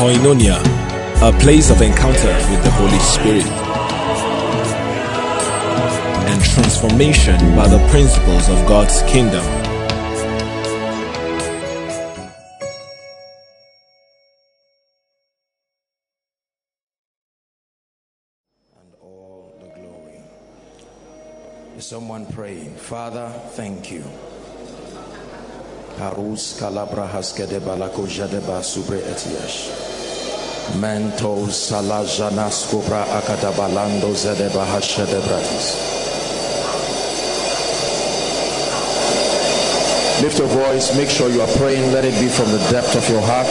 Koinonia, a place of encounter with the Holy Spirit and transformation by the principles of God's kingdom. and all the glory. Is someone praying? Father, thank you. Parus kalabra haskede balako jadeba subre etiash. Mentos salajanas kubra akadabalando zedeba hashedebratis. Lift your voice, make sure you are praying, let it be from the depth of your heart.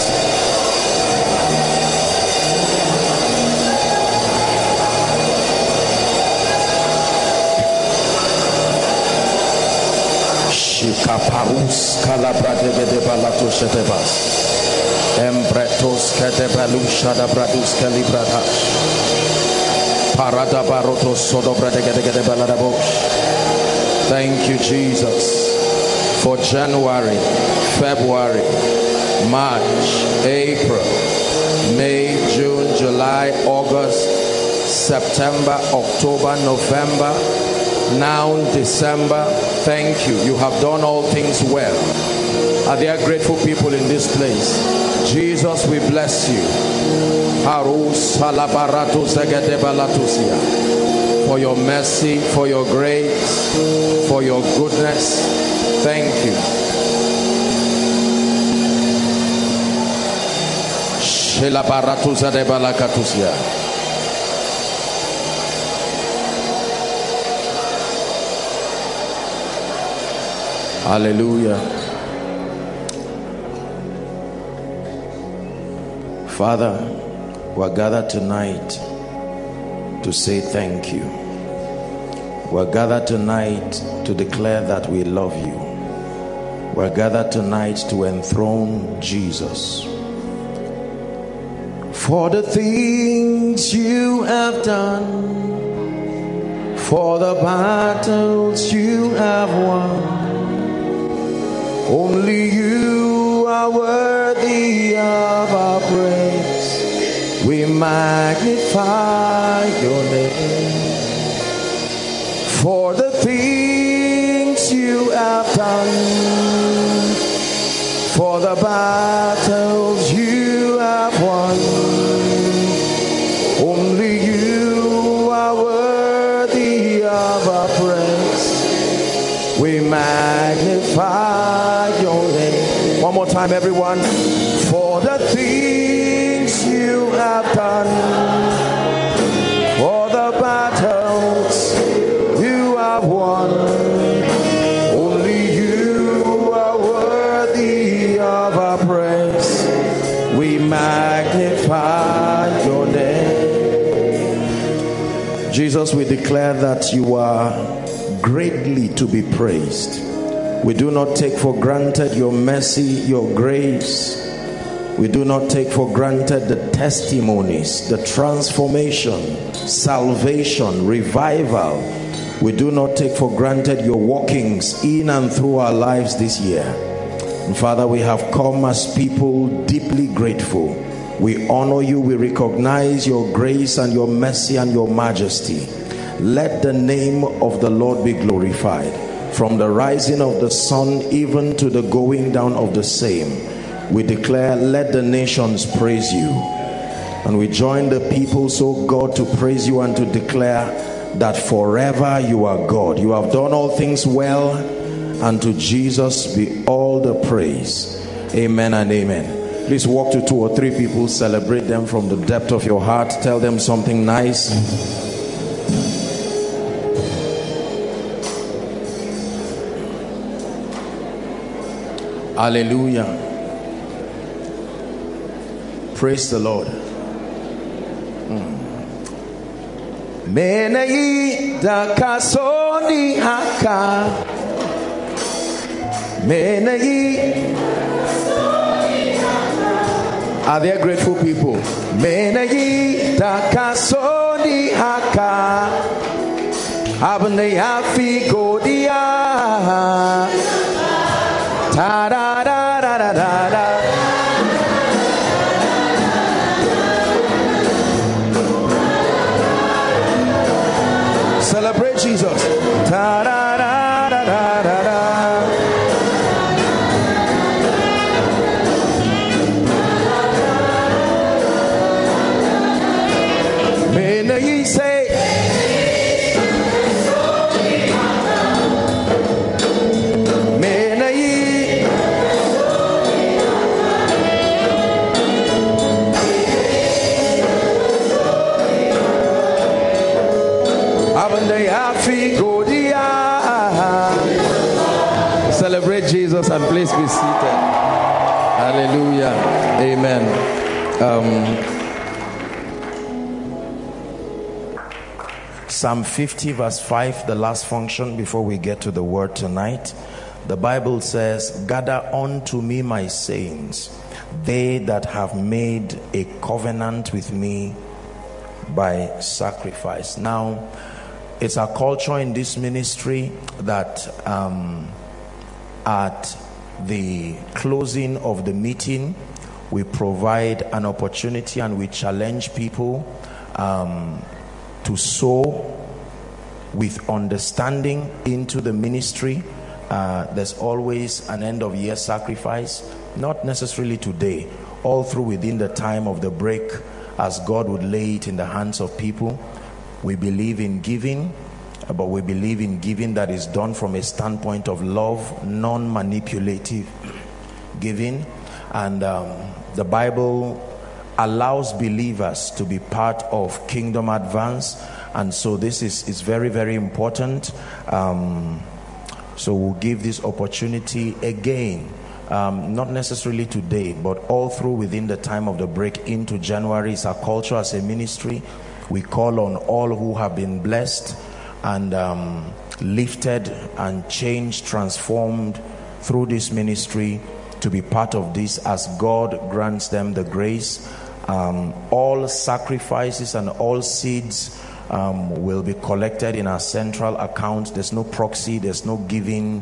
Embretos shadabradus kalibradash. Parada. Thank you, Jesus, for January, February, March, April, May, June, July, August, September, October, November, now December. Thank you. You have done all things well. Are there grateful people in this place? Jesus, we bless you. For your mercy, for your grace, for your goodness. Thank you. Shelabaratuza de balakatusia. Hallelujah. Father, we're gathered tonight to say thank you. We're gathered tonight to declare that we love you. We're gathered tonight to enthrone Jesus. For the things you have done, for the battles you have won. Only you are worthy of our praise. We magnify your name for the things you have done, for the battles you have won. Only you are worthy of our praise. We magnify more time, everyone. For the things you have done, for the battles you have won. Only you are worthy of our praise. We magnify your name. Jesus, we declare that you are greatly to be praised. We do not take for granted your mercy, your grace. We do not take for granted the testimonies, the transformation, salvation, revival. We do not take for granted your walkings in and through our lives this year. And Father, we have come as people deeply grateful. We honor you, we recognize your grace and your mercy and your majesty. Let the name of the Lord be glorified from the rising of the sun even to the going down of the same. We declare, let the nations praise you. And we join the people, so God, to praise you and to declare that forever you are God. You have done all things well, and to Jesus be all the praise. Amen and amen. Please walk to two or three people, celebrate them from the depth of your heart, tell them something nice. Hallelujah. Praise the Lord. Hmm. Menei dakasoni haka. Menei. Are there grateful people? Menei dakasoni haka. Abne afi godia. Ta da da. And please be seated. Hallelujah. Amen. Um, Psalm 50, verse 5, the last function before we get to the word tonight. The Bible says, Gather unto me my saints, they that have made a covenant with me by sacrifice. Now, it's a culture in this ministry that um, at the closing of the meeting, we provide an opportunity and we challenge people um, to sow with understanding into the ministry. Uh, there's always an end of year sacrifice, not necessarily today, all through within the time of the break, as God would lay it in the hands of people. We believe in giving, but we believe in giving that is done from a standpoint of love, non manipulative giving. And um, the Bible allows believers to be part of kingdom advance. And so this is, is very, very important. Um, so we'll give this opportunity again. Um, not necessarily today, but all through within the time of the break into January. It's our culture as a ministry. We call on all who have been blessed and um, lifted and changed, transformed through this ministry to be part of this as God grants them the grace. Um, all sacrifices and all seeds um, will be collected in our central account. There's no proxy, there's no giving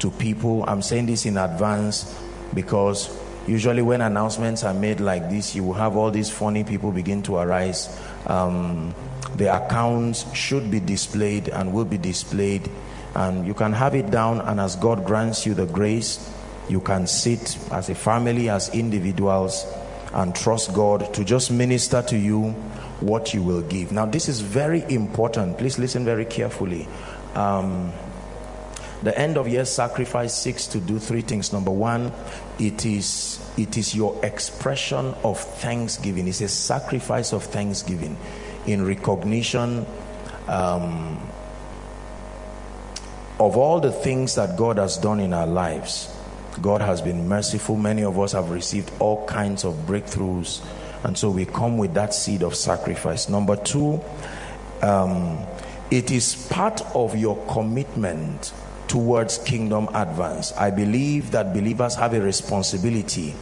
to people. I'm saying this in advance because usually when announcements are made like this, you will have all these funny people begin to arise. Um, the accounts should be displayed and will be displayed. And you can have it down and as god grants you the grace you can sit as a family as individuals and trust god to just minister to you what you will give. Now this is very important. Please listen very carefully. Um, the end of year sacrifice seeks to do three things. Number one it is it is your expression of thanksgiving. It's a sacrifice of thanksgiving in recognition um, of all the things that God has done in our lives. God has been merciful. Many of us have received all kinds of breakthroughs. And so we come with that seed of sacrifice. Number two, um, it is part of your commitment towards kingdom advance. I believe that believers have a responsibility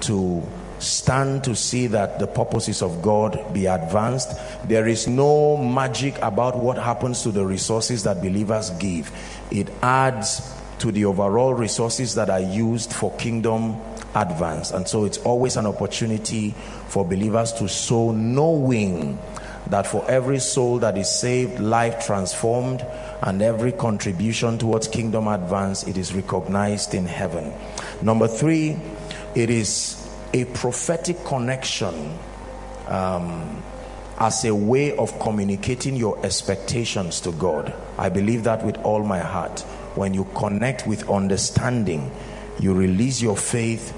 to stand to see that the purposes of God be advanced. There is no magic about what happens to the resources that believers give, it adds to the overall resources that are used for kingdom advance. And so it's always an opportunity for believers to sow, knowing that for every soul that is saved, life transformed, and every contribution towards kingdom advance, it is recognized in heaven. Number three, it is a prophetic connection um, as a way of communicating your expectations to God. I believe that with all my heart. When you connect with understanding, you release your faith,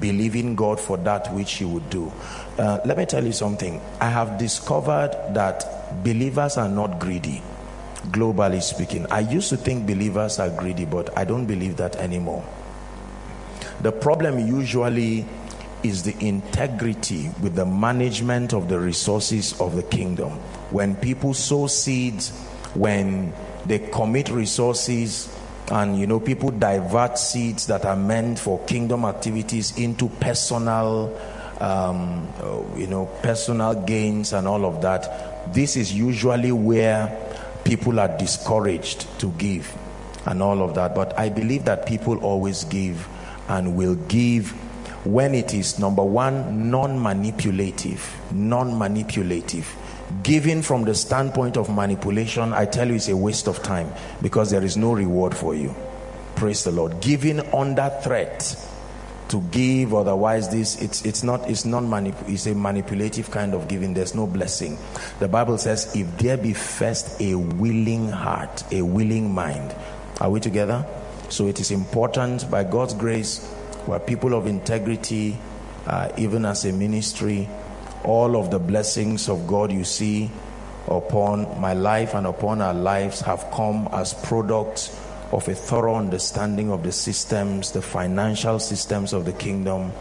believing God for that which He would do. Uh, let me tell you something. I have discovered that believers are not greedy, globally speaking. I used to think believers are greedy, but I don't believe that anymore. The problem usually is the integrity with the management of the resources of the kingdom. When people sow seeds, when they commit resources, and you know, people divert seeds that are meant for kingdom activities into personal, um, you know, personal gains and all of that. This is usually where people are discouraged to give and all of that. But I believe that people always give and will give when it is number one, non manipulative. Non manipulative. Giving from the standpoint of manipulation, I tell you, it's a waste of time because there is no reward for you. Praise the Lord. Giving under threat to give otherwise this it's it's not it's not manip- it's a manipulative kind of giving there's no blessing the bible says if there be first a willing heart a willing mind are we together so it is important by god's grace we're people of integrity uh, even as a ministry all of the blessings of god you see upon my life and upon our lives have come as products of a thorough understanding of the systems, the financial systems of the kingdom,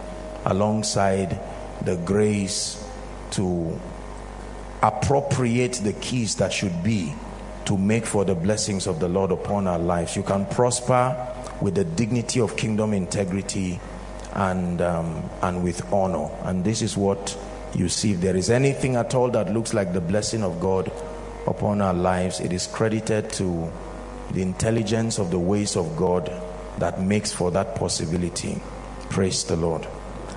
alongside the grace to appropriate the keys that should be to make for the blessings of the Lord upon our lives. You can prosper with the dignity of kingdom integrity and um, and with honor. And this is what you see. If there is anything at all that looks like the blessing of God upon our lives, it is credited to the intelligence of the ways of God that makes for that possibility. Praise the Lord.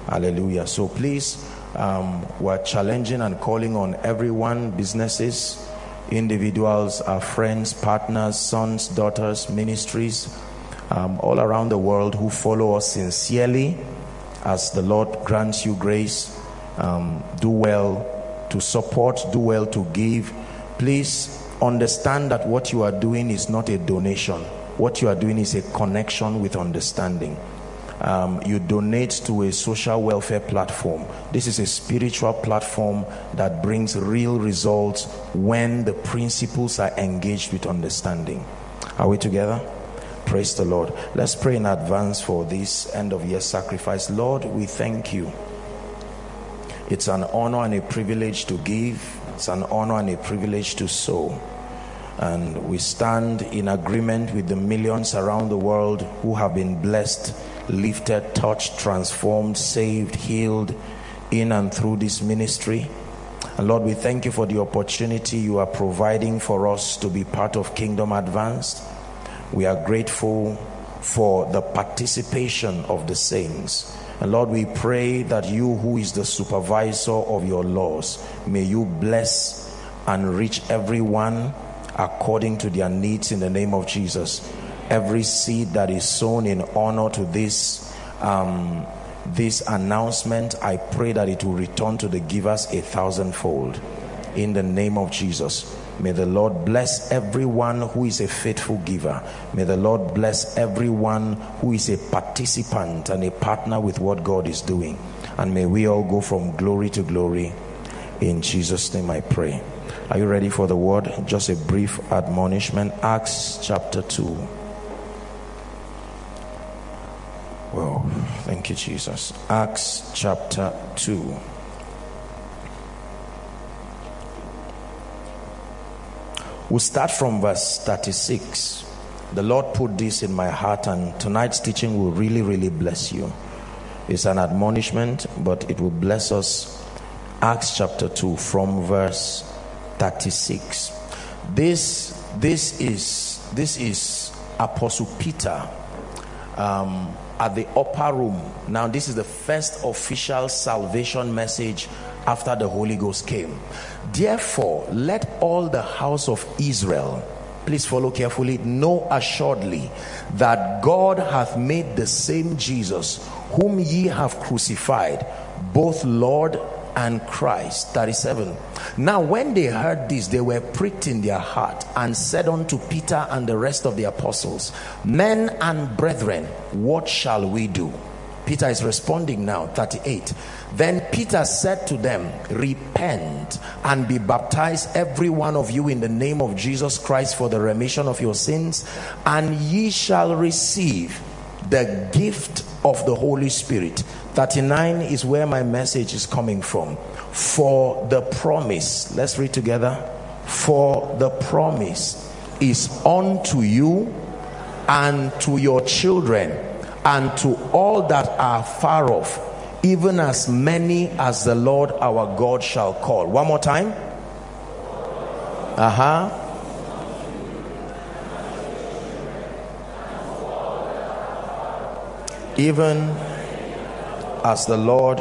Hallelujah. So please, um, we're challenging and calling on everyone, businesses, individuals, our friends, partners, sons, daughters, ministries, um, all around the world who follow us sincerely as the Lord grants you grace. Um, do well to support, do well to give. Please understand that what you are doing is not a donation. What you are doing is a connection with understanding. Um, you donate to a social welfare platform. This is a spiritual platform that brings real results when the principles are engaged with understanding. Are we together? Praise the Lord. Let's pray in advance for this end of year sacrifice. Lord, we thank you. It's an honor and a privilege to give it's an honor and a privilege to sow. And we stand in agreement with the millions around the world who have been blessed, lifted, touched, transformed, saved, healed in and through this ministry. And Lord, we thank you for the opportunity you are providing for us to be part of Kingdom Advanced. We are grateful for the participation of the saints. And Lord, we pray that you, who is the supervisor of your laws, may you bless and reach everyone according to their needs in the name of Jesus. Every seed that is sown in honor to this um, this announcement, I pray that it will return to the givers a thousandfold in the name of Jesus. May the Lord bless everyone who is a faithful giver. May the Lord bless everyone who is a participant and a partner with what God is doing. And may we all go from glory to glory. In Jesus' name I pray. Are you ready for the word? Just a brief admonishment. Acts chapter 2. Well, thank you, Jesus. Acts chapter 2. We'll start from verse 36. The Lord put this in my heart, and tonight's teaching will really, really bless you. It's an admonishment, but it will bless us. Acts chapter 2, from verse 36. This, this is this is Apostle Peter um, at the upper room. Now, this is the first official salvation message after the Holy Ghost came. Therefore, let all the house of Israel, please follow carefully, know assuredly that God hath made the same Jesus whom ye have crucified, both Lord and Christ. 37. Now, when they heard this, they were pricked in their heart and said unto Peter and the rest of the apostles, Men and brethren, what shall we do? Peter is responding now, 38. Then Peter said to them, Repent and be baptized, every one of you, in the name of Jesus Christ for the remission of your sins, and ye shall receive the gift of the Holy Spirit. 39 is where my message is coming from. For the promise, let's read together. For the promise is unto you and to your children and to all that are far off even as many as the Lord our God shall call. One more time. Uh huh. Even as the Lord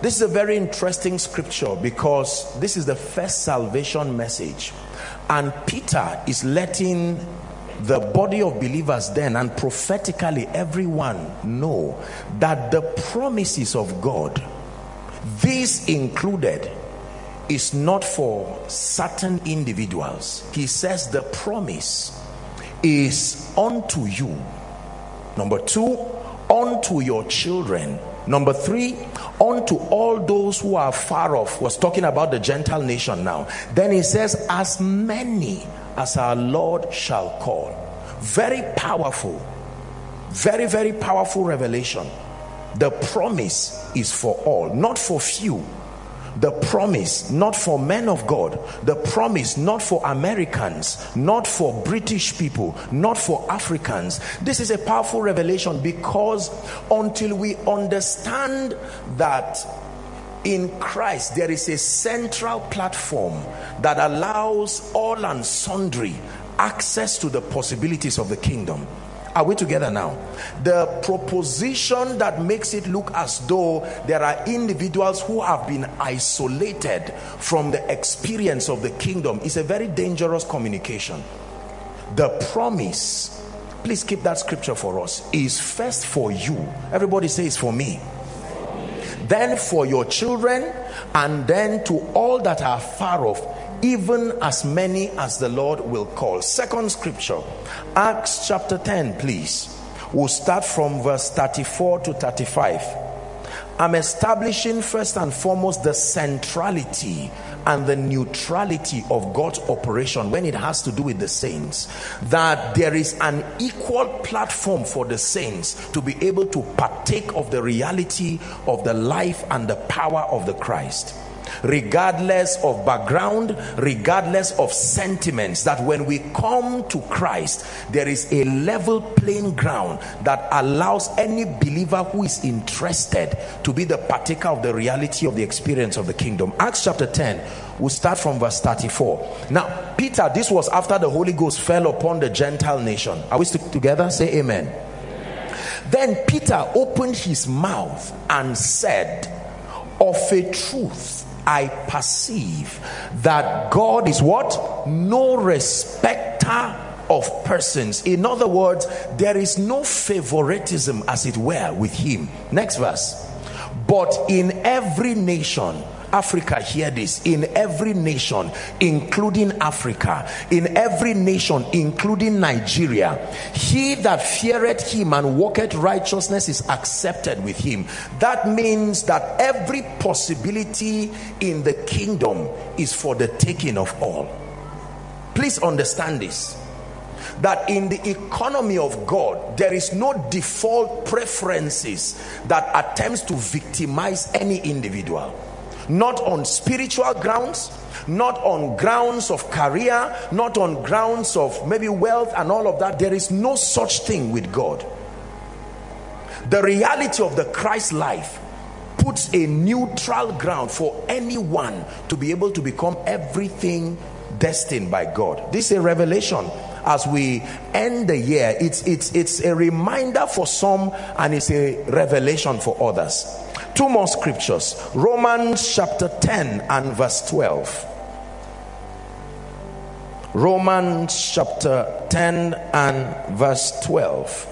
this is a very interesting scripture because this is the first salvation message, and Peter is letting the body of believers then and prophetically everyone know that the promises of God, these included, is not for certain individuals. He says the promise is unto you. Number two, unto your children. Number three, unto all those who are far off. Was talking about the Gentile nation now. Then he says, as many as our Lord shall call. Very powerful, very, very powerful revelation. The promise is for all, not for few the promise not for men of God, the promise not for Americans, not for British people, not for Africans. This is a powerful revelation because until we understand that in Christ there is a central platform that allows all and sundry access to the possibilities of the kingdom are we together now? The proposition that makes it look as though there are individuals who have been isolated from the experience of the kingdom is a very dangerous communication. The promise, please keep that scripture for us, is first for you. Everybody says for me. Then for your children, and then to all that are far off even as many as the Lord will call. Second scripture, Acts chapter 10, please. We'll start from verse 34 to 35. I'm establishing first and foremost the centrality and the neutrality of God's operation when it has to do with the saints. That there is an equal platform for the saints to be able to partake of the reality of the life and the power of the Christ regardless of background, regardless of sentiments, that when we come to Christ, there is a level playing ground that allows any believer who is interested to be the partaker of the reality of the experience of the kingdom. Acts chapter 10, we'll start from verse 34. Now, Peter, this was after the Holy Ghost fell upon the Gentile nation. Are we still together? Say amen. Then Peter opened his mouth and said, Of a truth, I perceive that God is what? No respecter of persons. In other words, there is no favoritism, as it were, with Him. Next verse. But in every nation, Africa, hear this. In every nation, including Africa, in every nation, including Nigeria, he that feareth him and walketh righteousness is accepted with him. That means that every possibility in the kingdom is for the taking of all. Please understand this that in the economy of God, there is no default preferences that attempts to victimize any individual not on spiritual grounds not on grounds of career not on grounds of maybe wealth and all of that. There is no such thing with god. The reality of the christ life puts a neutral ground for anyone to be able to become everything destined by god. This is a revelation. As we end the year it's it's it's a reminder for some and it's a revelation for others Two more scriptures Romans chapter 10 and verse 12. Romans chapter 10 and verse 12.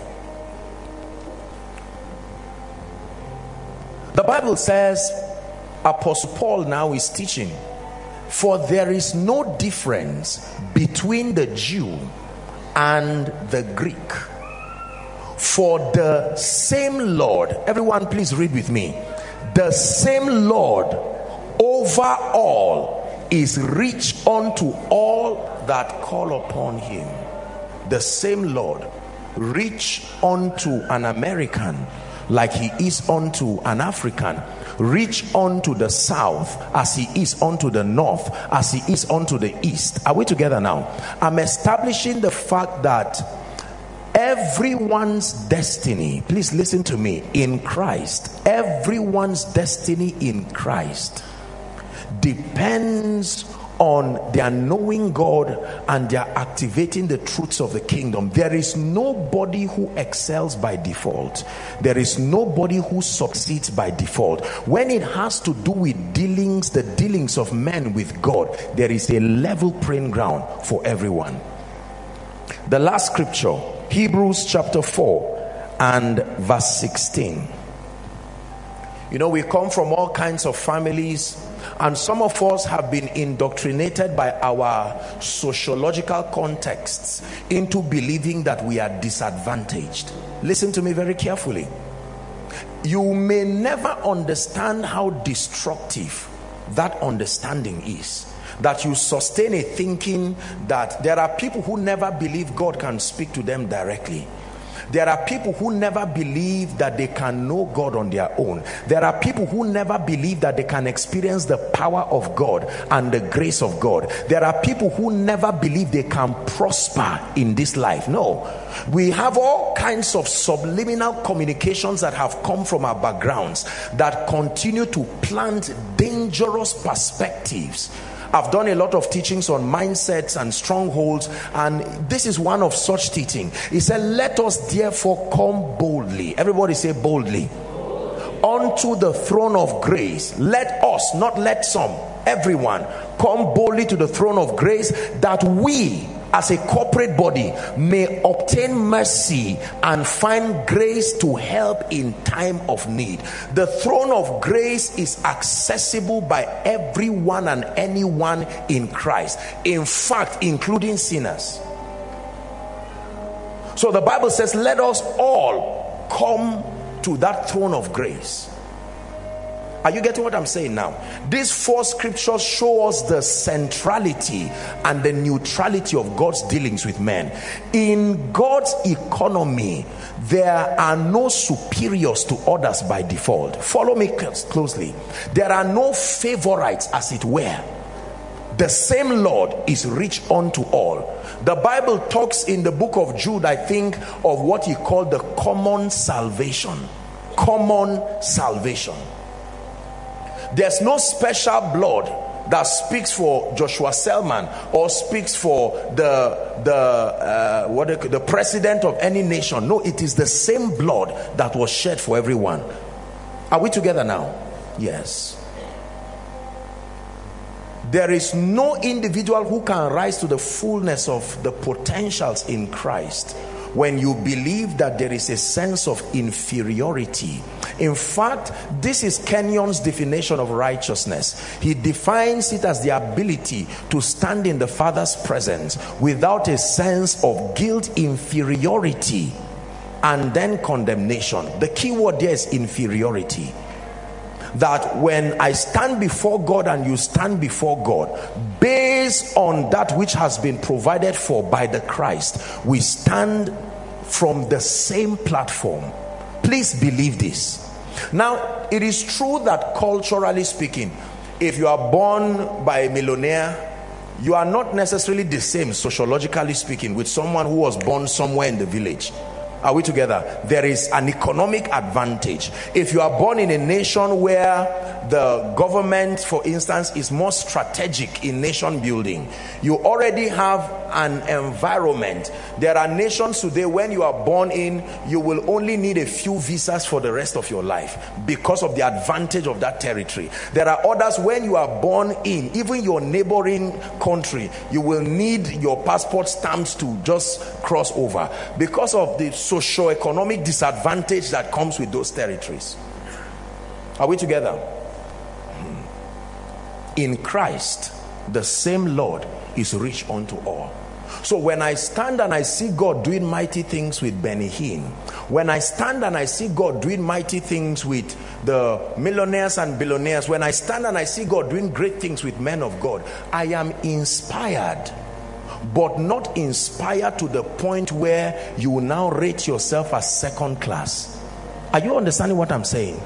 The Bible says, Apostle Paul now is teaching, for there is no difference between the Jew and the Greek. For the same Lord, everyone please read with me the same Lord over all is rich unto all that call upon him. The same Lord rich unto an American like he is unto an African rich unto the south as he is unto the north as he is unto the east are we together now i'm establishing the fact that everyone's destiny please listen to me in christ everyone's destiny in christ depends on their knowing God and their activating the truths of the kingdom. There is nobody who excels by default. There is nobody who succeeds by default. When it has to do with dealings, the dealings of men with God, there is a level playing ground for everyone. The last scripture, Hebrews chapter 4 and verse 16. You know, we come from all kinds of families and some of us have been indoctrinated by our sociological contexts into believing that we are disadvantaged. Listen to me very carefully. You may never understand how destructive that understanding is that you sustain a thinking that there are people who never believe God can speak to them directly there are people who never believe that they can know God on their own. There are people who never believe that they can experience the power of God and the grace of God. There are people who never believe they can prosper in this life. No. We have all kinds of subliminal communications that have come from our backgrounds that continue to plant dangerous perspectives I've done a lot of teachings on mindsets and strongholds, and this is one of such teaching. He said, Let us therefore come boldly. Everybody say boldly. Unto the throne of grace. Let us, not let some, everyone, come boldly to the throne of grace that we as a corporate body may obtain mercy and find grace to help in time of need. The throne of grace is accessible by everyone and anyone in Christ, in fact, including sinners. So the Bible says, Let us all come to that throne of grace are you getting what I'm saying now? These four scriptures show us the centrality and the neutrality of God's dealings with men. In God's economy, there are no superiors to others by default. Follow me closely. There are no favorites, as it were. The same Lord is rich unto all. The Bible talks in the book of Jude, I think, of what he called the common salvation. Common salvation there's no special blood that speaks for Joshua Selman or speaks for the the uh, what the president of any nation. No, it is the same blood that was shed for everyone. Are we together now? Yes. There is no individual who can rise to the fullness of the potentials in Christ when you believe that there is a sense of inferiority. In fact, this is Kenyon's definition of righteousness. He defines it as the ability to stand in the Father's presence without a sense of guilt, inferiority, and then condemnation. The key word there is inferiority that when I stand before God and you stand before God, based on that which has been provided for by the Christ, we stand from the same platform. Please believe this. Now, it is true that culturally speaking, if you are born by a millionaire, you are not necessarily the same sociologically speaking with someone who was born somewhere in the village are we together? There is an economic advantage. If you are born in a nation where the government, for instance, is more strategic in nation building, you already have an environment. There are nations today when you are born in, you will only need a few visas for the rest of your life because of the advantage of that territory. There are others when you are born in, even your neighboring country, you will need your passport stamps to just cross over because of the socio-economic disadvantage that comes with those territories. Are we together? In Christ, the same Lord is rich unto all. So when I stand and I see God doing mighty things with Benny Hinn, when I stand and I see God doing mighty things with the millionaires and billionaires, when I stand and I see God doing great things with men of God, I am inspired but not inspired to the point where you now rate yourself as second class. Are you understanding what I'm saying?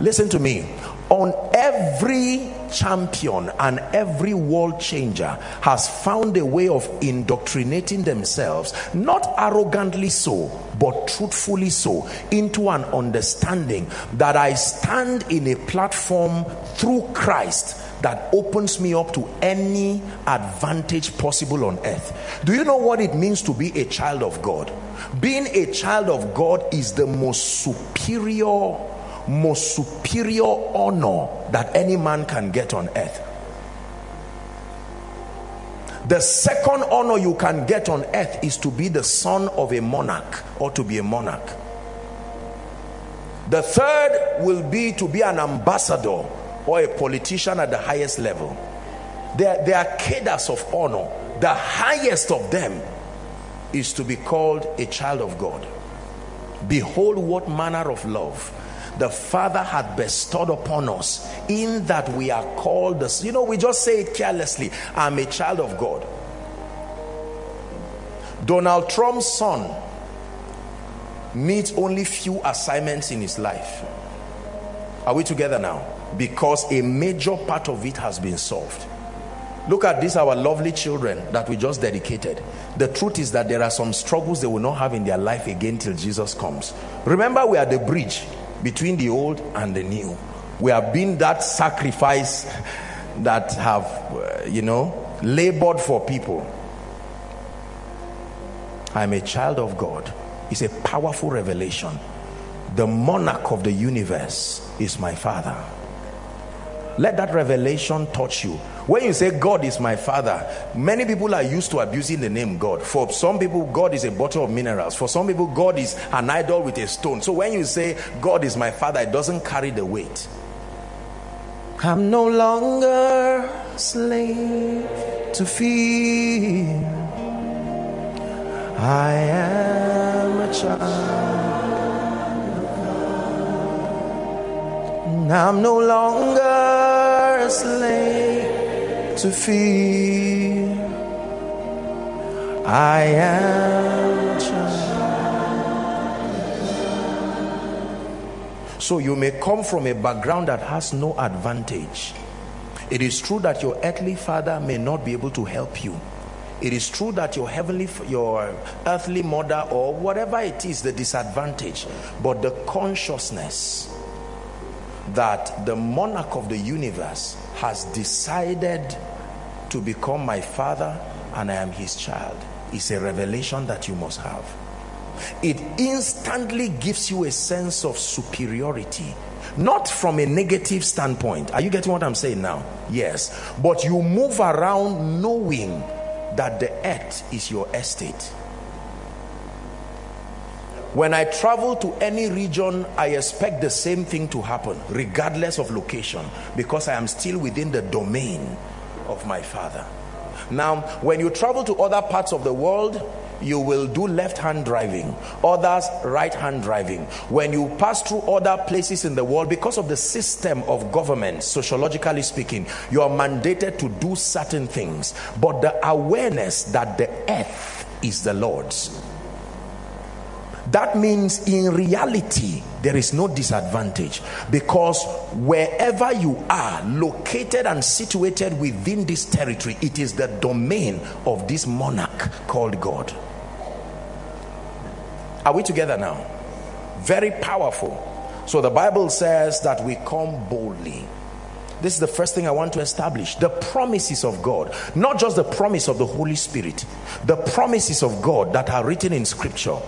Listen to me. On every champion and every world changer has found a way of indoctrinating themselves, not arrogantly so, but truthfully so, into an understanding that I stand in a platform through Christ that opens me up to any advantage possible on earth. Do you know what it means to be a child of God? Being a child of God is the most superior, most superior honor that any man can get on earth. The second honor you can get on earth is to be the son of a monarch or to be a monarch. The third will be to be an ambassador or a politician at the highest level. There, there are cadres of honor. The highest of them is to be called a child of God. Behold, what manner of love the Father had bestowed upon us, in that we are called. You know, we just say it carelessly I'm a child of God. Donald Trump's son needs only few assignments in his life. Are we together now? Because a major part of it has been solved. Look at these, our lovely children that we just dedicated. The truth is that there are some struggles they will not have in their life again till Jesus comes. Remember, we are the bridge between the old and the new. We have been that sacrifice that have, uh, you know, labored for people. I'm a child of God. It's a powerful revelation. The monarch of the universe is my father. Let that revelation touch you when you say God is my father, many people are used to abusing the name God. For some people, God is a bottle of minerals. For some people, God is an idol with a stone. So when you say God is my father, it doesn't carry the weight. I'm no longer slave to fear. I am a child. I'm no longer a slave to fear. I am child. So you may come from a background that has no advantage. It is true that your earthly father may not be able to help you. It is true that your heavenly, your earthly mother, or whatever it is, the disadvantage, but the consciousness that the monarch of the universe has decided to become my father and I am his child is a revelation that you must have. It instantly gives you a sense of superiority, not from a negative standpoint. Are you getting what I'm saying now? Yes. But you move around knowing that the earth is your estate when I travel to any region, I expect the same thing to happen, regardless of location, because I am still within the domain of my Father. Now, when you travel to other parts of the world, you will do left hand driving, others right hand driving. When you pass through other places in the world, because of the system of government, sociologically speaking, you are mandated to do certain things. But the awareness that the earth is the Lord's that means in reality there is no disadvantage because wherever you are located and situated within this territory it is the domain of this monarch called God. Are we together now? Very powerful. So the Bible says that we come boldly. This is the first thing I want to establish. The promises of God, not just the promise of the Holy Spirit, the promises of God that are written in scripture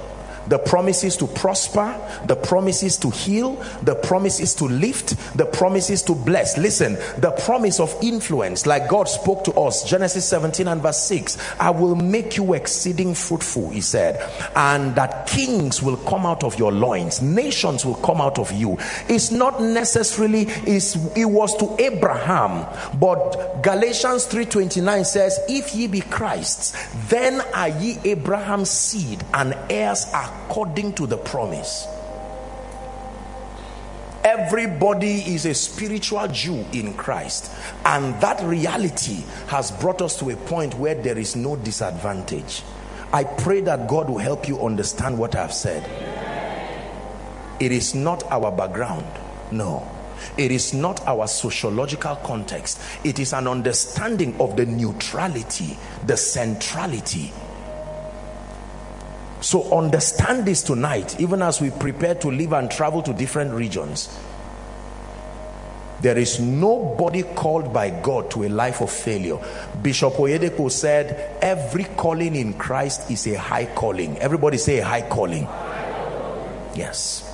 the promises to prosper, the promises to heal, the promises to lift, the promises to bless. Listen, the promise of influence, like God spoke to us, Genesis 17 and verse 6 I will make you exceeding fruitful, he said, and that kings will come out of your loins, nations will come out of you. It's not necessarily, it's, it was to Abraham, but Galatians 3:29 says, If ye be Christ's, then are ye Abraham's seed and heirs are according to the promise. Everybody is a spiritual Jew in Christ, and that reality has brought us to a point where there is no disadvantage. I pray that God will help you understand what I've said. It is not our background, no, It is not our sociological context. It is an understanding of the neutrality, the centrality. So understand this tonight, even as we prepare to live and travel to different regions. There is nobody called by God to a life of failure. Bishop Oyedepo said, Every calling in Christ is a high calling. Everybody say a high calling. Yes.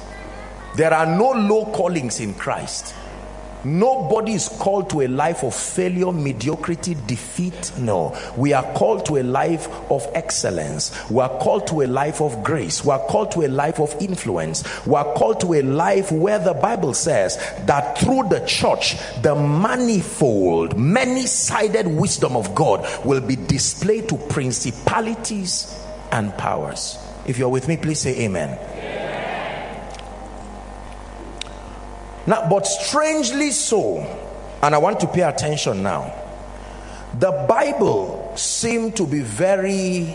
There are no low callings in Christ. Nobody is called to a life of failure, mediocrity, defeat. No. We are called to a life of excellence. We are called to a life of grace. We are called to a life of influence. We are called to a life where the Bible says that through the church, the manifold, many sided wisdom of God will be displayed to principalities and powers. If you're with me, please say amen. Now, but strangely so, and I want to pay attention now, the Bible seemed to be very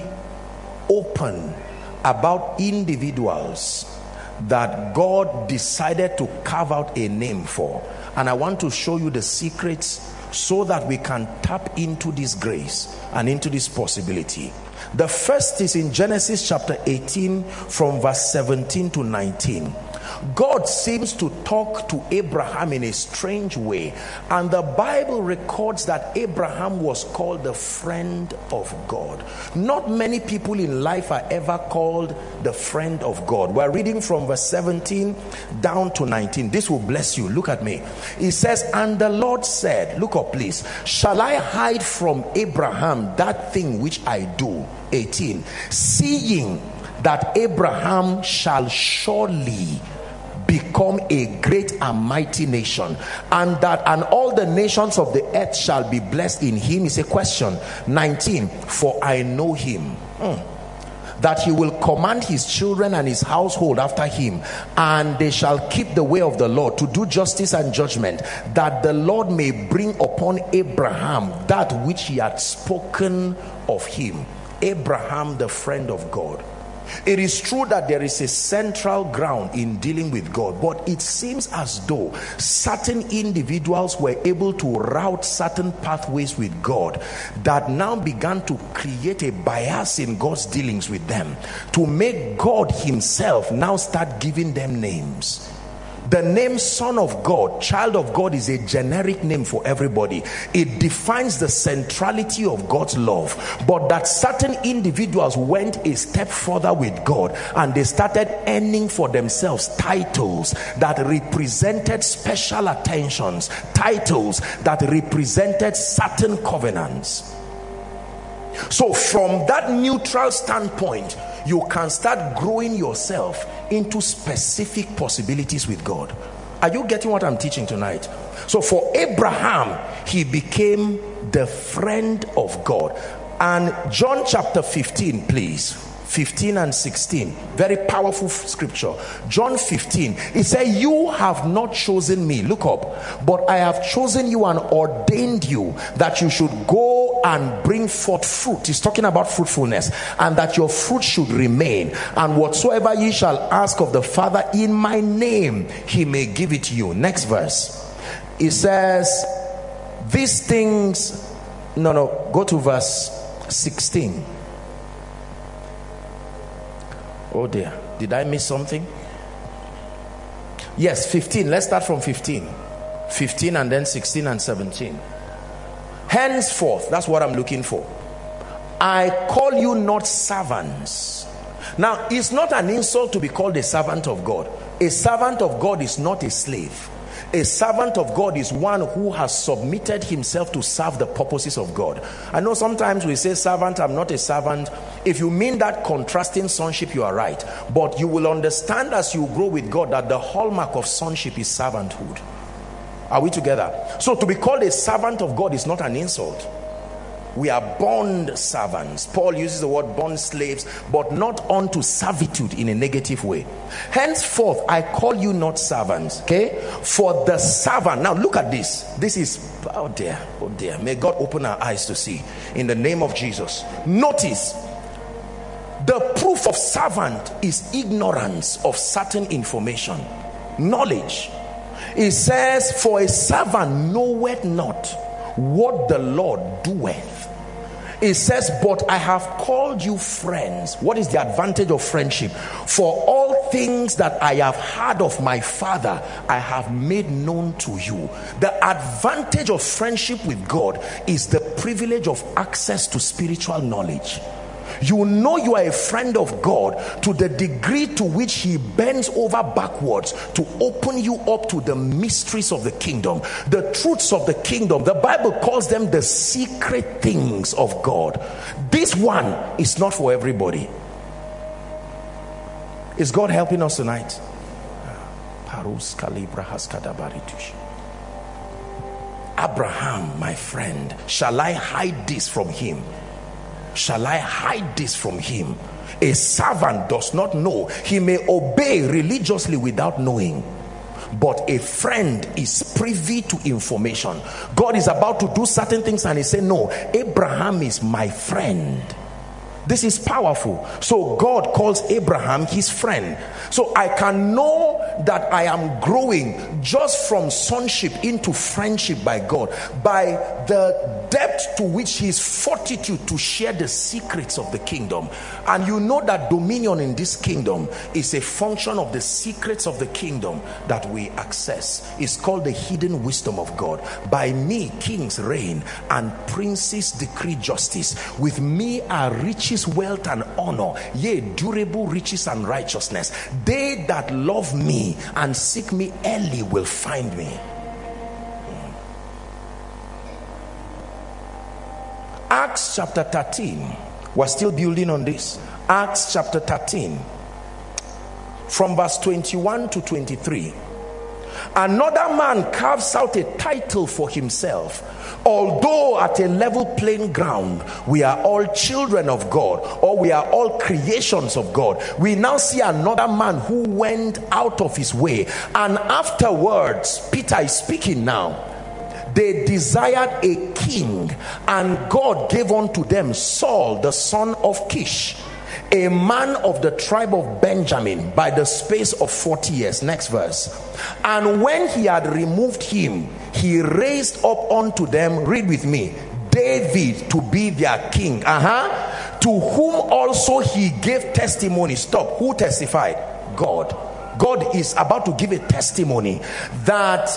open about individuals that God decided to carve out a name for. And I want to show you the secrets so that we can tap into this grace and into this possibility. The first is in Genesis chapter 18, from verse 17 to 19. God seems to talk to Abraham in a strange way. And the Bible records that Abraham was called the friend of God. Not many people in life are ever called the friend of God. We're reading from verse 17 down to 19. This will bless you. Look at me. It says, And the Lord said, Look up, please. Shall I hide from Abraham that thing which I do? 18. Seeing that Abraham shall surely become a great and mighty nation and that and all the nations of the earth shall be blessed in him is a question 19 for i know him mm that he will command his children and his household after him, and they shall keep the way of the Lord to do justice and judgment, that the Lord may bring upon Abraham that which he had spoken of him. Abraham, the friend of God. It is true that there is a central ground in dealing with God, but it seems as though certain individuals were able to route certain pathways with God that now began to create a bias in God's dealings with them to make God Himself now start giving them names. The name Son of God, Child of God is a generic name for everybody. It defines the centrality of God's love. But that certain individuals went a step further with God and they started earning for themselves titles that represented special attentions, titles that represented certain covenants. So, from that neutral standpoint, you can start growing yourself into specific possibilities with God. Are you getting what I'm teaching tonight? So for Abraham, he became the friend of God. And John chapter 15, please. 15 and 16 very powerful scripture john 15 he said you have not chosen me look up but i have chosen you and ordained you that you should go and bring forth fruit he's talking about fruitfulness and that your fruit should remain and whatsoever ye shall ask of the father in my name he may give it to you next verse it says these things no no go to verse 16 Oh dear, did I miss something? Yes, 15. Let's start from 15. 15 and then 16 and 17. Henceforth, that's what I'm looking for. I call you not servants. Now, it's not an insult to be called a servant of God. A servant of God is not a slave. A servant of God is one who has submitted himself to serve the purposes of God. I know sometimes we say, Servant, I'm not a servant. If you mean that contrasting sonship, you are right. But you will understand as you grow with God that the hallmark of sonship is servanthood. Are we together? So to be called a servant of God is not an insult. We are bond servants. Paul uses the word bond slaves but not unto servitude in a negative way. Henceforth i call you not servants okay? For the servant now look at this. This is oh dear oh dear. May god open our eyes to see. In the name of jesus. Notice the proof of servant is ignorance of certain information. Knowledge It says, For a servant knoweth not what the Lord doeth. It says, But I have called you friends. What is the advantage of friendship? For all things that I have heard of my Father, I have made known to you. The advantage of friendship with God is the privilege of access to spiritual knowledge you know you are a friend of God to the degree to which He bends over backwards to open you up to the mysteries of the kingdom, the truths of the kingdom. The Bible calls them the secret things of God. This one is not for everybody. Is God helping us tonight? Abraham, my friend, shall I hide this from him? Shall I hide this from him? A servant does not know. He may obey religiously without knowing. But a friend is privy to information. God is about to do certain things and he said, No, Abraham is my friend. This is powerful. So God calls Abraham his friend. So I can know that I am growing just from sonship into friendship by God by the depth to which his fortitude to share the secrets of the kingdom. And you know that dominion in this kingdom is a function of the secrets of the kingdom that we access. It's called the hidden wisdom of God. By me, kings reign and princes decree justice. With me are riches riches, wealth, and honor, yea, durable riches and righteousness. They that love me and seek me early will find me. Acts chapter 13. We're still building on this. Acts chapter 13, from verse 21 to 23. Another man carves out a title for himself although at a level playing ground we are all children of God or we are all creations of God we now see another man who went out of his way. And afterwards Peter is speaking now they desired a king and God gave unto them Saul the son of Kish a man of the tribe of Benjamin by the space of 40 years. Next verse. And when he had removed him, he raised up unto them, read with me, David to be their king. Uh huh. To whom also he gave testimony. Stop. Who testified? God. God is about to give a testimony that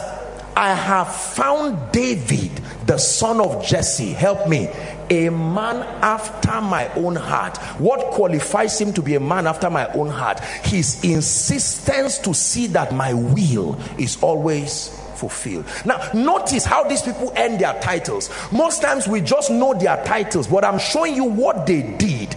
I have found David, the son of Jesse. Help me. A man after my own heart. What qualifies him to be a man after my own heart? His insistence to see that my will is always fulfilled. Now, notice how these people end their titles. Most times we just know their titles, but I'm showing you what they did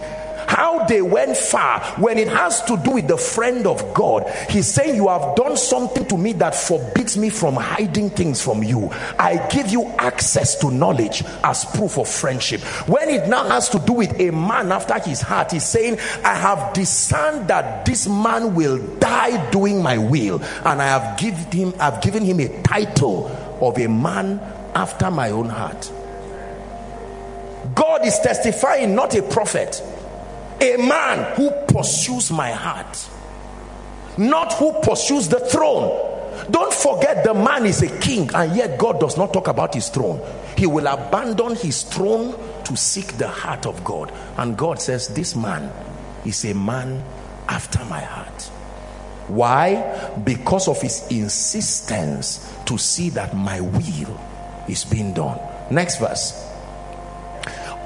how they went far when it has to do with the friend of God. He's saying, You have done something to me that forbids me from hiding things from you. I give you access to knowledge as proof of friendship. When it now has to do with a man after his heart, he's saying, I have discerned that this man will die doing my will, and I have given him, I've given him a title of a man after my own heart. God is testifying, not a prophet a man who pursues my heart, not who pursues the throne. Don't forget the man is a king, and yet God does not talk about his throne. He will abandon his throne to seek the heart of God. And God says, This man is a man after my heart. Why? Because of his insistence to see that my will is being done. Next verse.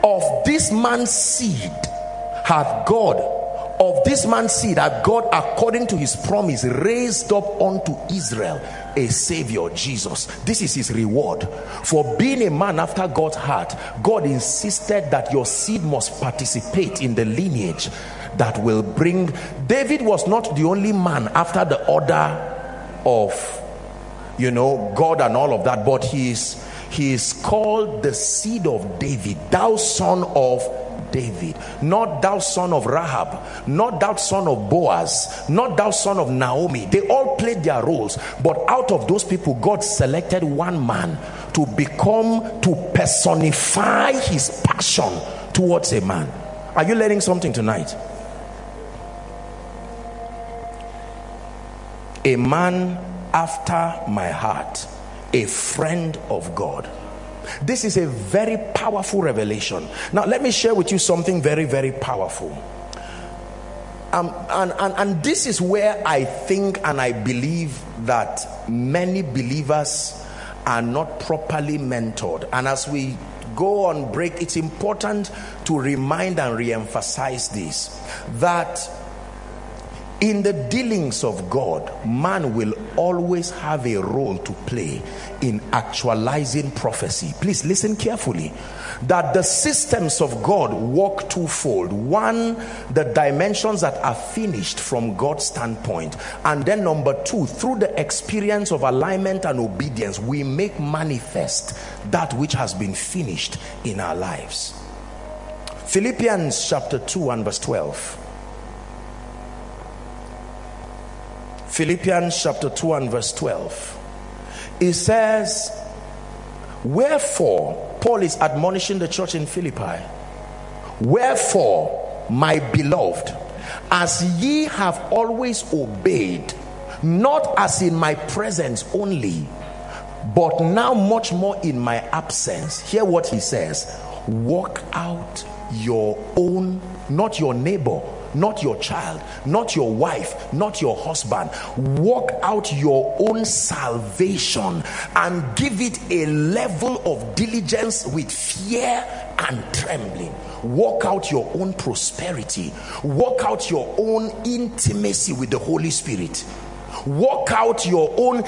Of this man's seed hath God of this man's seed hath God according to his promise raised up unto Israel a savior Jesus. This is his reward. For being a man after God's heart God insisted that your seed must participate in the lineage that will bring David was not the only man after the order of you know God and all of that but he is he is called the seed of David thou son of David, not thou son of Rahab, not thou son of Boaz, not thou son of Naomi. They all played their roles, but out of those people, God selected one man to become, to personify his passion towards a man. Are you learning something tonight? A man after my heart, a friend of God. This is a very powerful revelation. Now, let me share with you something very, very powerful. Um, and, and, and this is where I think and I believe that many believers are not properly mentored. And as we go on break, it's important to remind and re emphasize this that in the dealings of God, man will always have a role to play in actualizing prophecy. Please listen carefully. That the systems of God work twofold. One, the dimensions that are finished from God's standpoint. And then, number two, through the experience of alignment and obedience, we make manifest that which has been finished in our lives. Philippians chapter 2 and verse 12. Philippians chapter 2 and verse 12. It says, Wherefore, Paul is admonishing the church in Philippi, Wherefore, my beloved, as ye have always obeyed, not as in my presence only, but now much more in my absence. Hear what he says walk out your own, not your neighbor not your child, not your wife, not your husband. Work out your own salvation and give it a level of diligence with fear and trembling. Work out your own prosperity, work out your own intimacy with the Holy Spirit work out your own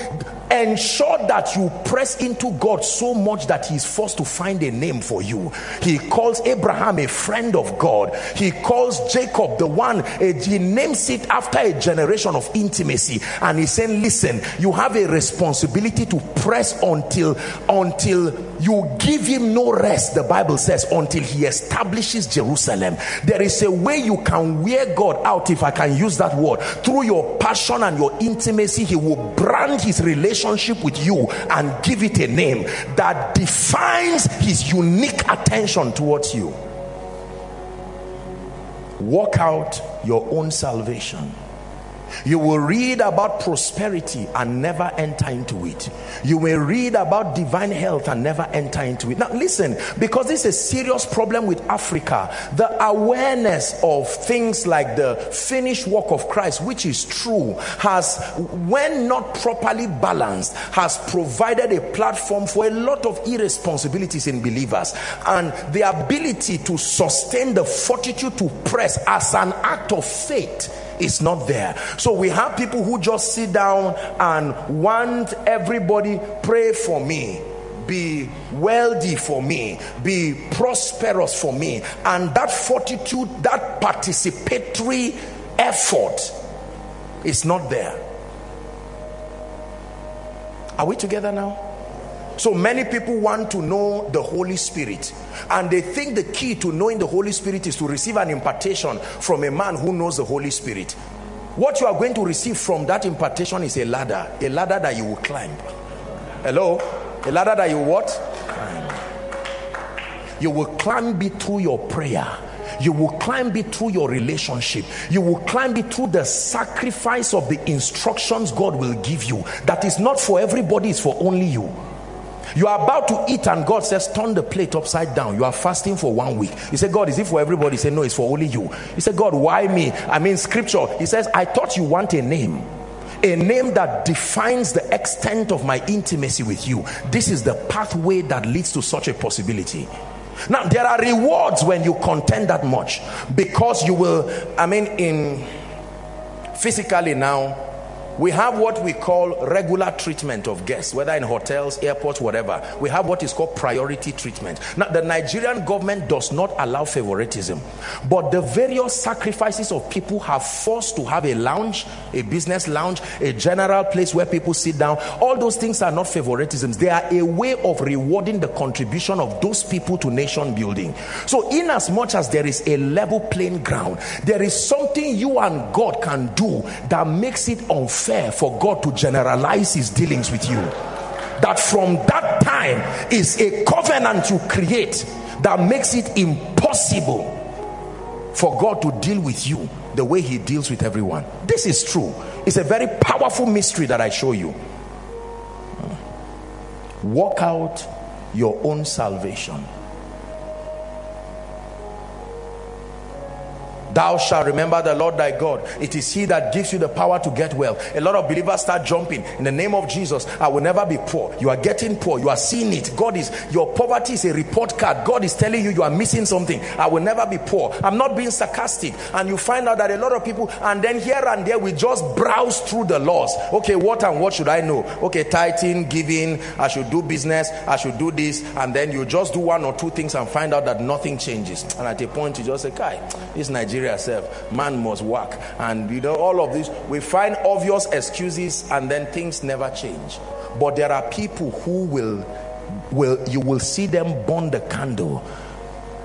ensure that you press into god so much that he's forced to find a name for you. He calls abraham a friend of god. He calls jacob the one he names it after a generation of intimacy. And he's saying listen you have a responsibility to press until until you give him no rest the bible says until he establishes jerusalem. There is a way you can wear god out if i can use that word through your passion and your intimacy see he will brand his relationship with you and give it a name that defines his unique attention towards you. Work out your own salvation you will read about prosperity and never enter into it. You will read about divine health and never enter into it. Now, listen, because this is a serious problem with Africa, the awareness of things like the finished work of Christ, which is true, has, when not properly balanced, has provided a platform for a lot of irresponsibilities in believers and the ability to sustain the fortitude to press as an act of faith is not there. So we have people who just sit down and want everybody pray for me be wealthy for me, be prosperous for me. And that fortitude, that participatory effort is not there. Are we together now? So many people want to know the Holy Spirit, and they think the key to knowing the Holy Spirit is to receive an impartation from a man who knows the Holy Spirit. What you are going to receive from that impartation is a ladder, a ladder that you will climb. Hello? A ladder that you what? Climb. You will climb it through your prayer you will climb it through your relationship you will climb it through the sacrifice of the instructions god will give you that is not for everybody it's for only you you are about to eat, and God says, Turn the plate upside down. You are fasting for one week. He said, God, is it for everybody? He said, No, it's for only you. He said, God, why me? I mean, scripture. He says, I thought you want a name a name that defines the extent of my intimacy with you. This is the pathway that leads to such a possibility. Now, there are rewards when you contend that much because you will, I mean, in physically now, we have what we call regular treatment of guests whether in hotels airports whatever. We have what is called priority treatment. Now the nigerian government does not allow favoritism but the various sacrifices of people have forced to have a lounge a business lounge a general place where people sit down. All those things are not favoritisms. They are a way of rewarding the contribution of those people to nation building. So in as much as there is a level playing ground there is something you and god can do that makes it unfair for God to generalize his dealings with you. That from that time is a covenant you create that makes it impossible for God to deal with you the way he deals with everyone. This is true. It's a very powerful mystery that I show you. Work out your own salvation. Thou shalt remember the Lord thy God. It is he that gives you the power to get well. A lot of believers start jumping in the name of Jesus. I will never be poor. You are getting poor. You are seeing it. God is your poverty is a report card. God is telling you you are missing something. I will never be poor. I'm not being sarcastic. And you find out that a lot of people, and then here and there, we just browse through the laws. Okay, what and what should I know? Okay, tithing, giving, I should do business, I should do this, and then you just do one or two things and find out that nothing changes. And at a point, you just say, Kai, this Nigeria Nigeria man must work. And you know, all of this, we find obvious excuses and then things never change. But there are people who will will you will see them burn the candle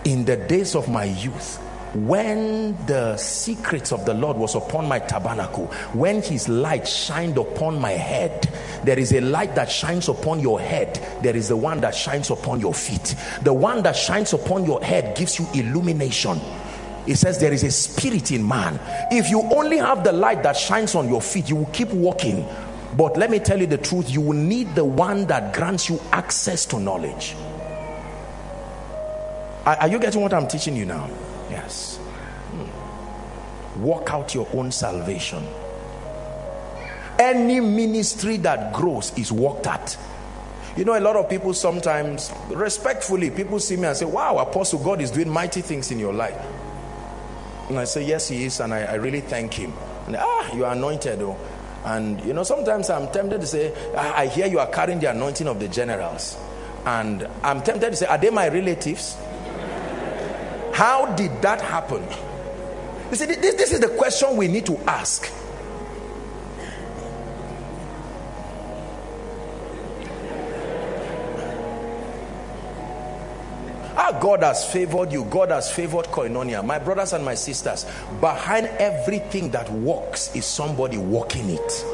in the days of my youth when the secrets of the Lord was upon my tabernacle, when his light shined upon my head, there is a light that shines upon your head, there is the one that shines upon your feet. The one that shines upon your head gives you illumination it says there is a spirit in man. If you only have the light that shines on your feet you will keep walking. But let me tell you the truth you will need the one that grants you access to knowledge. Are, are you getting what i'm teaching you now? Yes. Hmm. work out your own salvation. Any ministry that grows is worked at. You know, a lot of people sometimes, respectfully, people see me and say, Wow, Apostle, God is doing mighty things in your life. And I say, Yes, he is, and I, I really thank him. And, ah, you are anointed, though. And you know, sometimes I'm tempted to say, I, I hear you are carrying the anointing of the generals. And I'm tempted to say, Are they my relatives? How did that happen? You see, this, this is the question we need to ask. Ah, God has favored you. God has favored koinonia. My brothers and my sisters, behind everything that works is somebody walking it.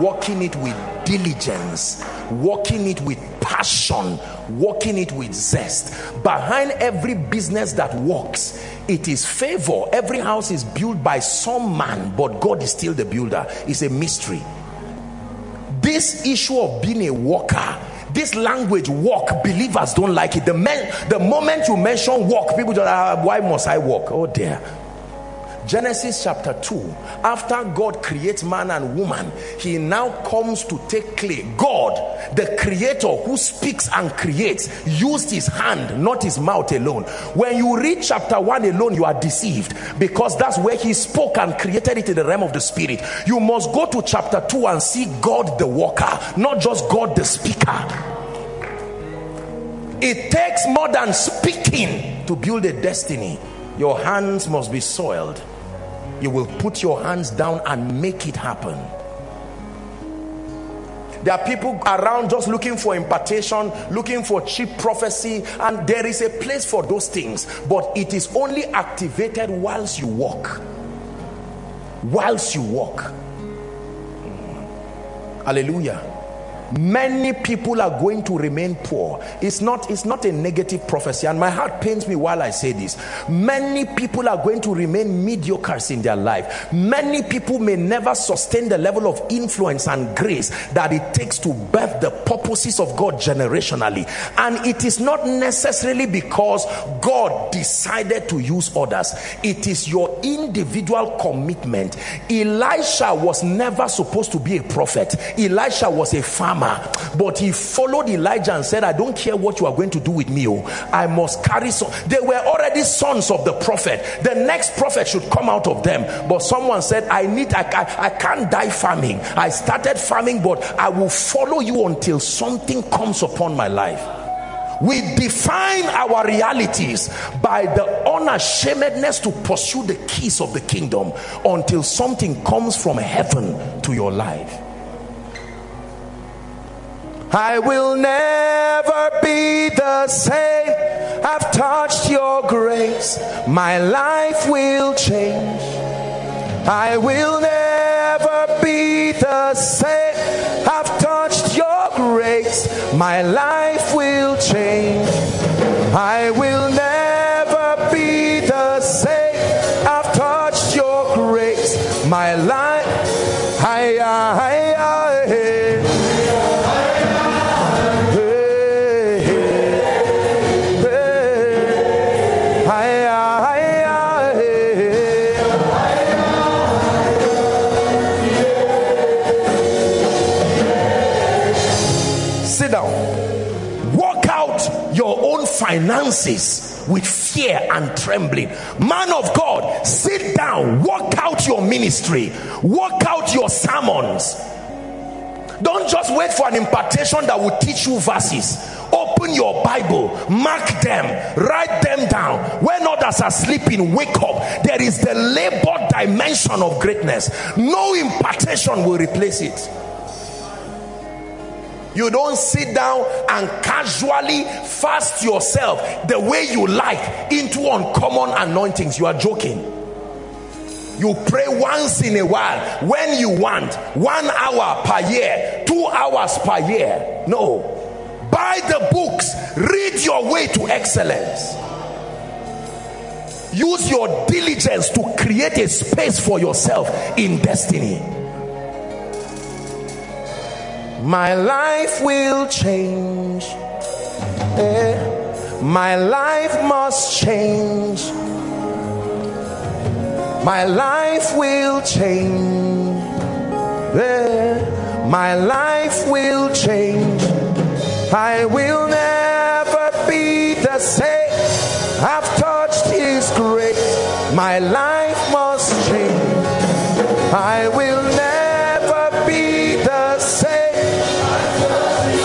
Walking it with diligence, walking it with passion, walking it with zest. Behind every business that works, it is favor. Every house is built by some man, but God is still the builder. It's a mystery. This issue of being a worker this language walk. Believers don't like it. The men the moment you mention walk people just ah, why must i walk? Oh dear Genesis chapter 2 after God creates man and woman he now comes to take clay. God the creator who speaks and creates used his hand not his mouth alone. When you read chapter 1 alone you are deceived because that's where he spoke and created it in the realm of the spirit. You must go to chapter 2 and see God the walker not just God the speaker. It takes more than speaking to build a destiny. Your hands must be soiled you will put your hands down and make it happen. There are people around just looking for impartation looking for cheap prophecy and there is a place for those things but it is only activated whilst you walk. Whilst you walk. Hallelujah many people are going to remain poor. It's not it's not a negative prophecy. And my heart pains me while i say this. Many people are going to remain mediocres in their life. Many people may never sustain the level of influence and grace that it takes to birth the purposes of god generationally. And it is not necessarily because god decided to use others. It is your individual commitment. Elisha was never supposed to be a prophet. Elisha was a farmer farmer but he followed elijah and said i don't care what you are going to do with me oh i must carry some they were already sons of the prophet. The next prophet should come out of them. But someone said i need i, I, I can't die farming. I started farming but i will follow you until something comes upon my life. We define our realities by the unashamedness to pursue the keys of the kingdom until something comes from heaven to your life I will never be the same. I've touched your grace. My life will change. I will never be the same. I've touched your grace. My life will change. I will never be the same. I've touched your grace. My life. I, I, finances with fear and trembling. Man of God, sit down, work out your ministry, work out your sermons. Don't just wait for an impartation that will teach you verses. Open your Bible, mark them, write them down. When others are sleeping, wake up. There is the labor dimension of greatness. No impartation will replace it. You don't sit down and casually fast yourself the way you like into uncommon anointings. You are joking. You pray once in a while when you want, one hour per year, two hours per year. No. Buy the books, read your way to excellence. Use your diligence to create a space for yourself in destiny my life will change. Eh, my life must change. My life will change. Eh, my life will change. I will never be the same. I've touched His grace. My life must change. I will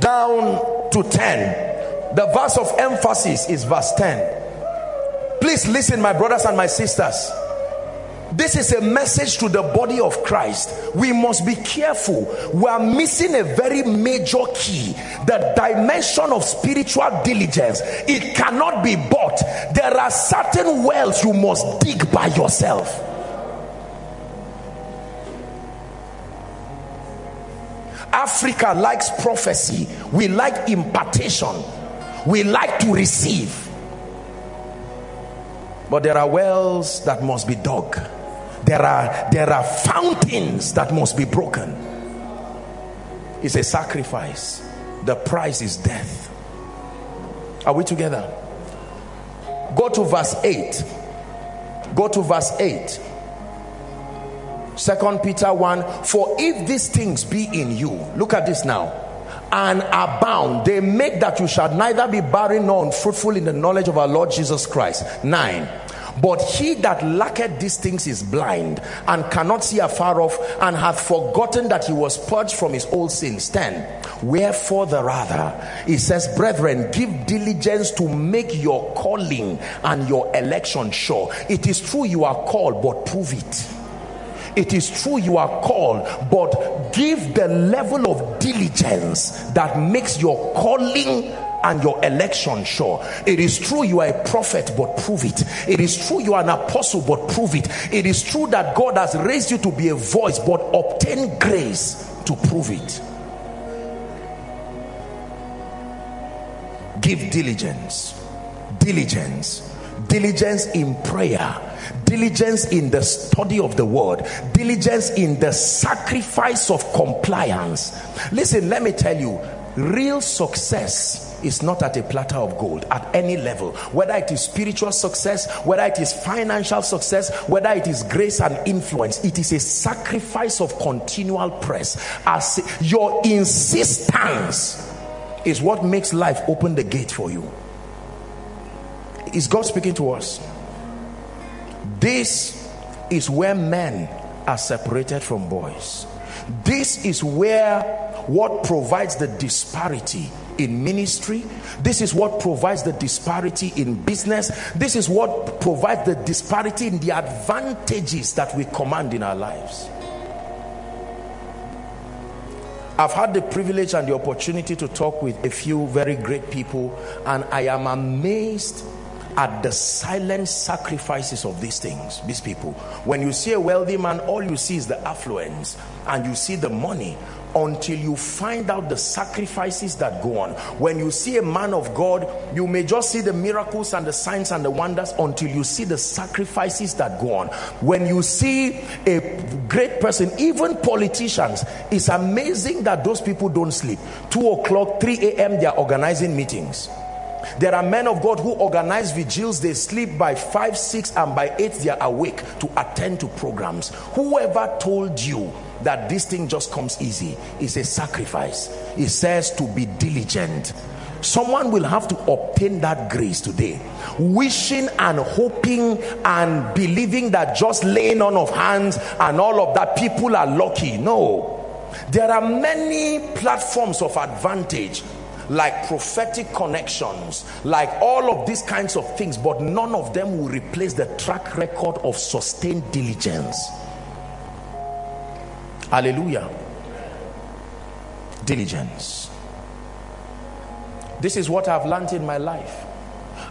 down to 10. The verse of emphasis is verse 10. Please listen, my brothers and my sisters. This is a message to the body of Christ. We must be careful. We are missing a very major key the dimension of spiritual diligence. It cannot be bought. There are certain wells you must dig by yourself. Africa likes prophecy, we like impartation, we like to receive. But there are wells that must be dug. There are there are fountains that must be broken. It's a sacrifice. The price is death. Are we together? Go to verse 8. Go to verse 8. Second Peter 1 For if these things be in you, look at this now, and abound, they make that you shall neither be barren nor unfruitful in the knowledge of our Lord Jesus Christ. 9 but he that lacketh these things is blind and cannot see afar off and hath forgotten that he was purged from his old sins. 10. Wherefore the rather, he says, Brethren, give diligence to make your calling and your election sure. It is true you are called, but prove it it is true you are called, but give the level of diligence that makes your calling and your election sure. It is true you are a prophet, but prove it. It is true you are an apostle, but prove it. It is true that God has raised you to be a voice, but obtain grace to prove it. Give diligence, diligence, diligence in prayer diligence in the study of the word, diligence in the sacrifice of compliance. Listen, let me tell you, real success is not at a platter of gold at any level. Whether it is spiritual success whether it is financial success whether it is grace and influence it is a sacrifice of continual press. As your insistence is what makes life open the gate for you. Is god speaking to us this is where men are separated from boys. This is where what provides the disparity in ministry. This is what provides the disparity in business. This is what provides the disparity in the advantages that we command in our lives. I've had the privilege and the opportunity to talk with a few very great people, and I am amazed at the silent sacrifices of these things, these people. When you see a wealthy man, all you see is the affluence and you see the money. until you find out the sacrifices that go on. When you see a man of God, you may just see the miracles and the signs and the wonders until you see the sacrifices that go on. When you see a great person, even politicians, it's amazing that those people don't sleep. Two o'clock, 3 a.m., they are organizing meetings. There are men of God who organize vigils, they sleep by 5, 6, and by 8 they are awake to attend to programs. Whoever told you that this thing just comes easy is a sacrifice. It says to be diligent. Someone will have to obtain that grace today, wishing and hoping and believing that just laying on of hands and all of that people are lucky. No, there are many platforms of advantage like prophetic connections, like all of these kinds of things, but none of them will replace the track record of sustained diligence. Hallelujah. Diligence. This is what I've learned in my life.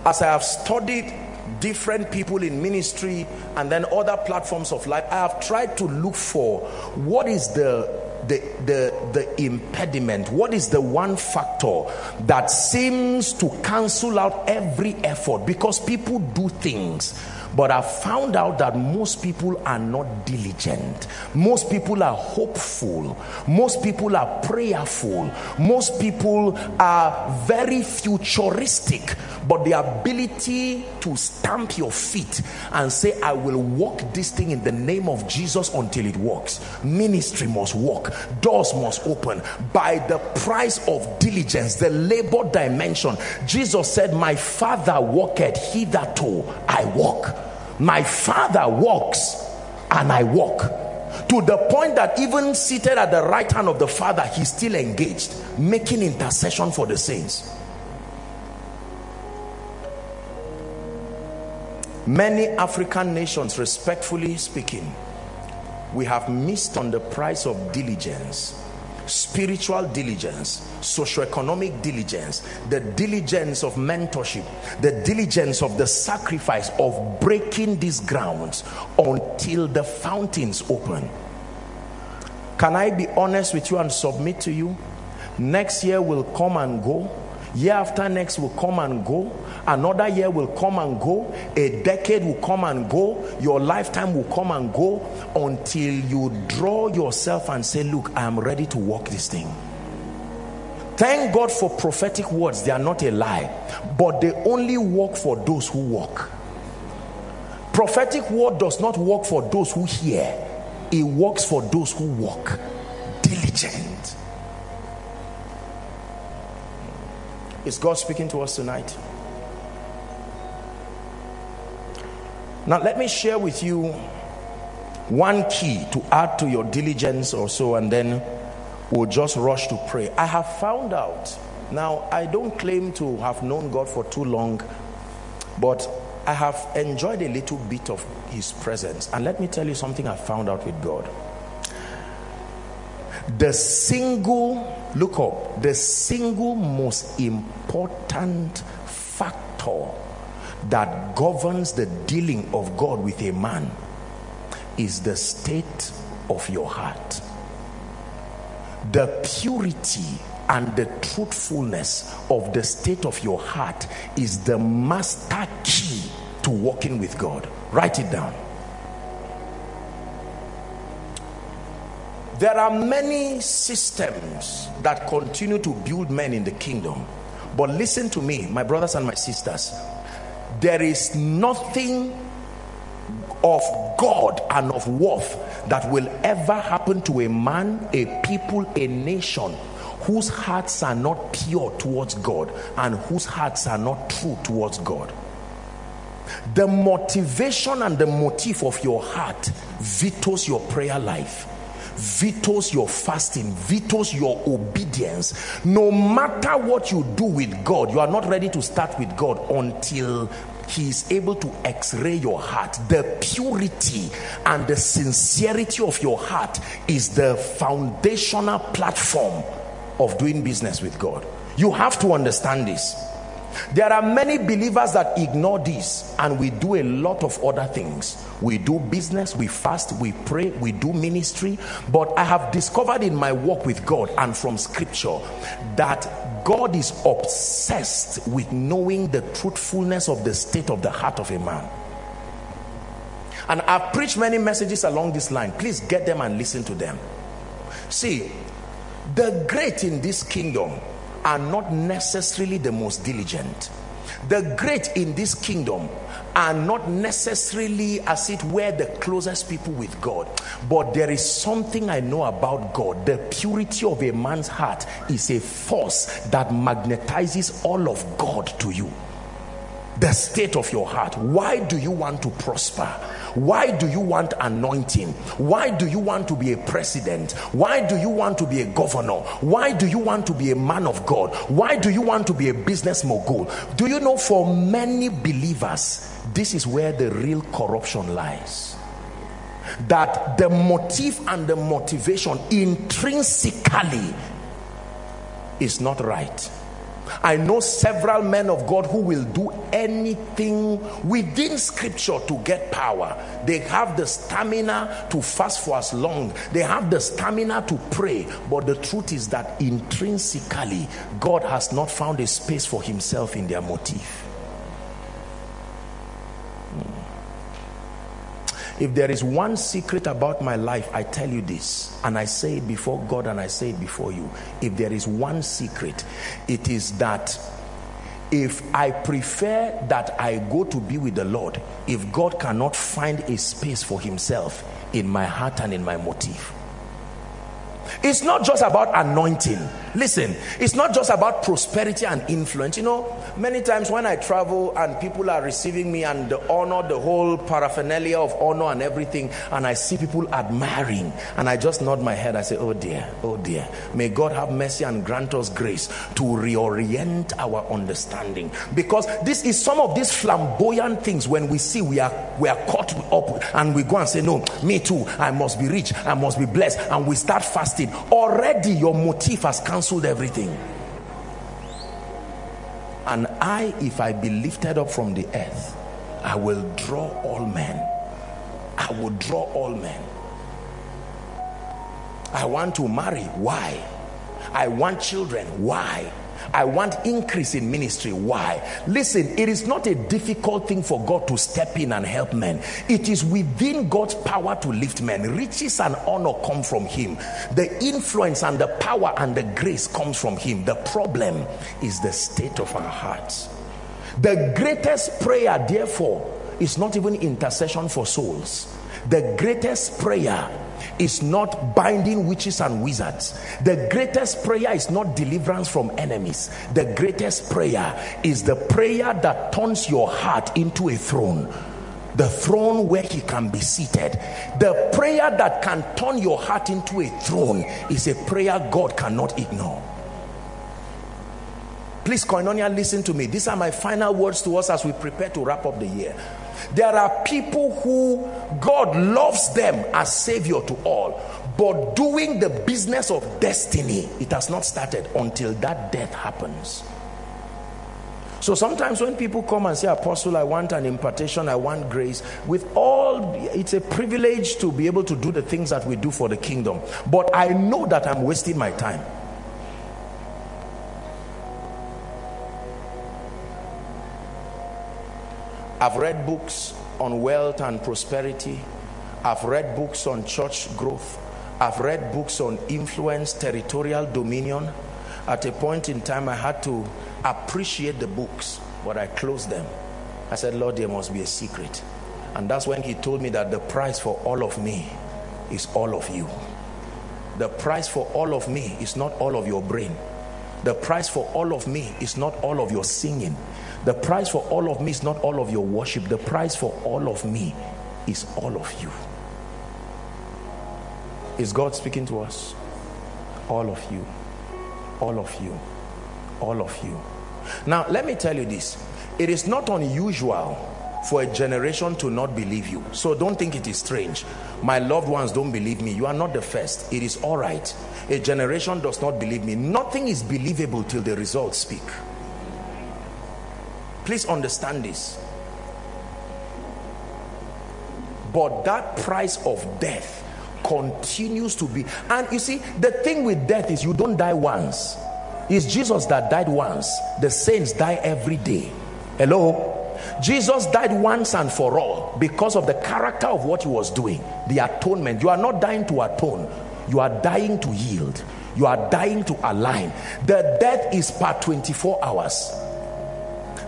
As I have studied different people in ministry and then other platforms of life, I have tried to look for what is the the, the, the impediment? What is the one factor that seems to cancel out every effort? Because people do things but I found out that most people are not diligent. Most people are hopeful. Most people are prayerful. Most people are very futuristic. But the ability to stamp your feet and say, I will walk this thing in the name of Jesus until it works. Ministry must work. Doors must open by the price of diligence, the labor dimension. Jesus said, My Father walketh hitherto, I walk my father walks and I walk to the point that even seated at the right hand of the father he's still engaged making intercession for the saints many african nations respectfully speaking we have missed on the price of diligence spiritual diligence, socioeconomic diligence, the diligence of mentorship, the diligence of the sacrifice of breaking these grounds until the fountains open. Can I be honest with you and submit to you? Next year will come and go year after next will come and go. Another year will come and go. A decade will come and go. Your lifetime will come and go until you draw yourself and say look i am ready to walk this thing. Thank god for prophetic words. They are not a lie. But they only work for those who walk. Prophetic word does not work for those who hear. It works for those who walk diligent Is God speaking to us tonight? Now, let me share with you one key to add to your diligence or so, and then we'll just rush to pray. I have found out, now, I don't claim to have known God for too long, but I have enjoyed a little bit of His presence. And let me tell you something I found out with God. The single look up. The single most important factor that governs the dealing of God with a man is the state of your heart. The purity and the truthfulness of the state of your heart is the master key to walking with God. Write it down There are many systems that continue to build men in the kingdom. But listen to me, my brothers and my sisters. There is nothing of God and of worth that will ever happen to a man, a people, a nation whose hearts are not pure towards God and whose hearts are not true towards God. The motivation and the motive of your heart vetoes your prayer life vetoes your fasting, vetoes your obedience. No matter what you do with God, you are not ready to start with God until he is able to x-ray your heart. The purity and the sincerity of your heart is the foundational platform of doing business with god. You have to understand this There are many believers that ignore this and we do a lot of other things. We do business, we fast, we pray, we do ministry. But I have discovered in my work with God and from scripture that God is obsessed with knowing the truthfulness of the state of the heart of a man. And I've preached many messages along this line. Please get them and listen to them. See, the great in this kingdom are not necessarily the most diligent. The great in this kingdom are not necessarily as it were the closest people with God. But there is something I know about God. The purity of a man's heart is a force that magnetizes all of God to you. The state of your heart. Why do you want to prosper? Why do you want anointing? Why do you want to be a president? Why do you want to be a governor? Why do you want to be a man of God? Why do you want to be a business mogul? Do you know for many believers, this is where the real corruption lies? That the motive and the motivation intrinsically is not right I know several men of God who will do anything within scripture to get power. They have the stamina to fast for as long, they have the stamina to pray. But the truth is that intrinsically, God has not found a space for himself in their motive. If there is one secret about my life, I tell you this, and I say it before God and I say it before you. If there is one secret, it is that if I prefer that I go to be with the Lord, if God cannot find a space for himself in my heart and in my motive, it's not just about anointing. Listen, it's not just about prosperity and influence. You know, many times when I travel and people are receiving me and the honor, the whole paraphernalia of honor and everything, and I see people admiring, and I just nod my head. I say, Oh dear, oh dear. May God have mercy and grant us grace to reorient our understanding. Because this is some of these flamboyant things when we see we are we are caught up and we go and say, No, me too, I must be rich, I must be blessed, and we start fasting. Already your motive has cancelled everything. And I, if I be lifted up from the earth, I will draw all men. I will draw all men. I want to marry. Why? I want children. Why? I want increase in ministry. Why? Listen, it is not a difficult thing for God to step in and help men. It is within God's power to lift men. Riches and honor come from Him. The influence and the power and the grace comes from Him. The problem is the state of our hearts. The greatest prayer, therefore, is not even intercession for souls. The greatest prayer is not binding witches and wizards. The greatest prayer is not deliverance from enemies. The greatest prayer is the prayer that turns your heart into a throne the throne where he can be seated. The prayer that can turn your heart into a throne is a prayer God cannot ignore. Please, Koinonia, listen to me. These are my final words to us as we prepare to wrap up the year. There are people who God loves them as savior to all, but doing the business of destiny, it has not started until that death happens. So sometimes when people come and say, Apostle, I want an impartation, I want grace, with all, it's a privilege to be able to do the things that we do for the kingdom. But I know that I'm wasting my time. I've read books on wealth and prosperity. I've read books on church growth. I've read books on influence, territorial dominion. At a point in time, I had to appreciate the books, but I closed them. I said, Lord, there must be a secret. And that's when he told me that the price for all of me is all of you. The price for all of me is not all of your brain. The price for all of me is not all of your singing. The price for all of me is not all of your worship. The price for all of me is all of you. Is God speaking to us? All of you. All of you. All of you. Now, let me tell you this. It is not unusual for a generation to not believe you. So don't think it is strange. My loved ones don't believe me. You are not the first. It is all right. A generation does not believe me. Nothing is believable till the results speak. Please understand this. But that price of death continues to be. And you see, the thing with death is you don't die once. It's Jesus that died once. The saints die every day. Hello? Jesus died once and for all because of the character of what he was doing, the atonement. You are not dying to atone, you are dying to yield, you are dying to align. The death is per 24 hours.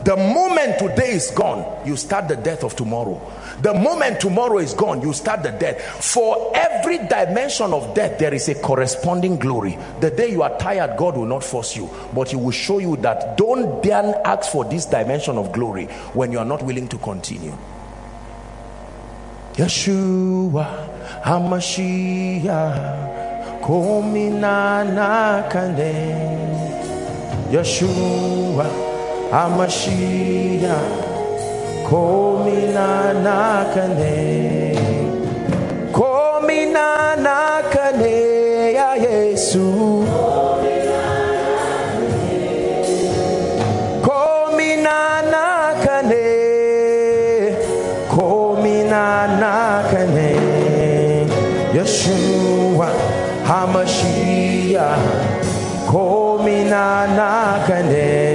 The moment today is gone, you start the death of tomorrow. The moment tomorrow is gone, you start the death. For every dimension of death, there is a corresponding glory. The day you are tired, God will not force you, but He will show you that don't then ask for this dimension of glory when you are not willing to continue. Yeshua Hamashiach Komina Nakane Yeshua Hamashiach Komina nakane. Komina nakane Yesu. Komina nakane Komina nakane. Yeshua Hamashiach Komina nakane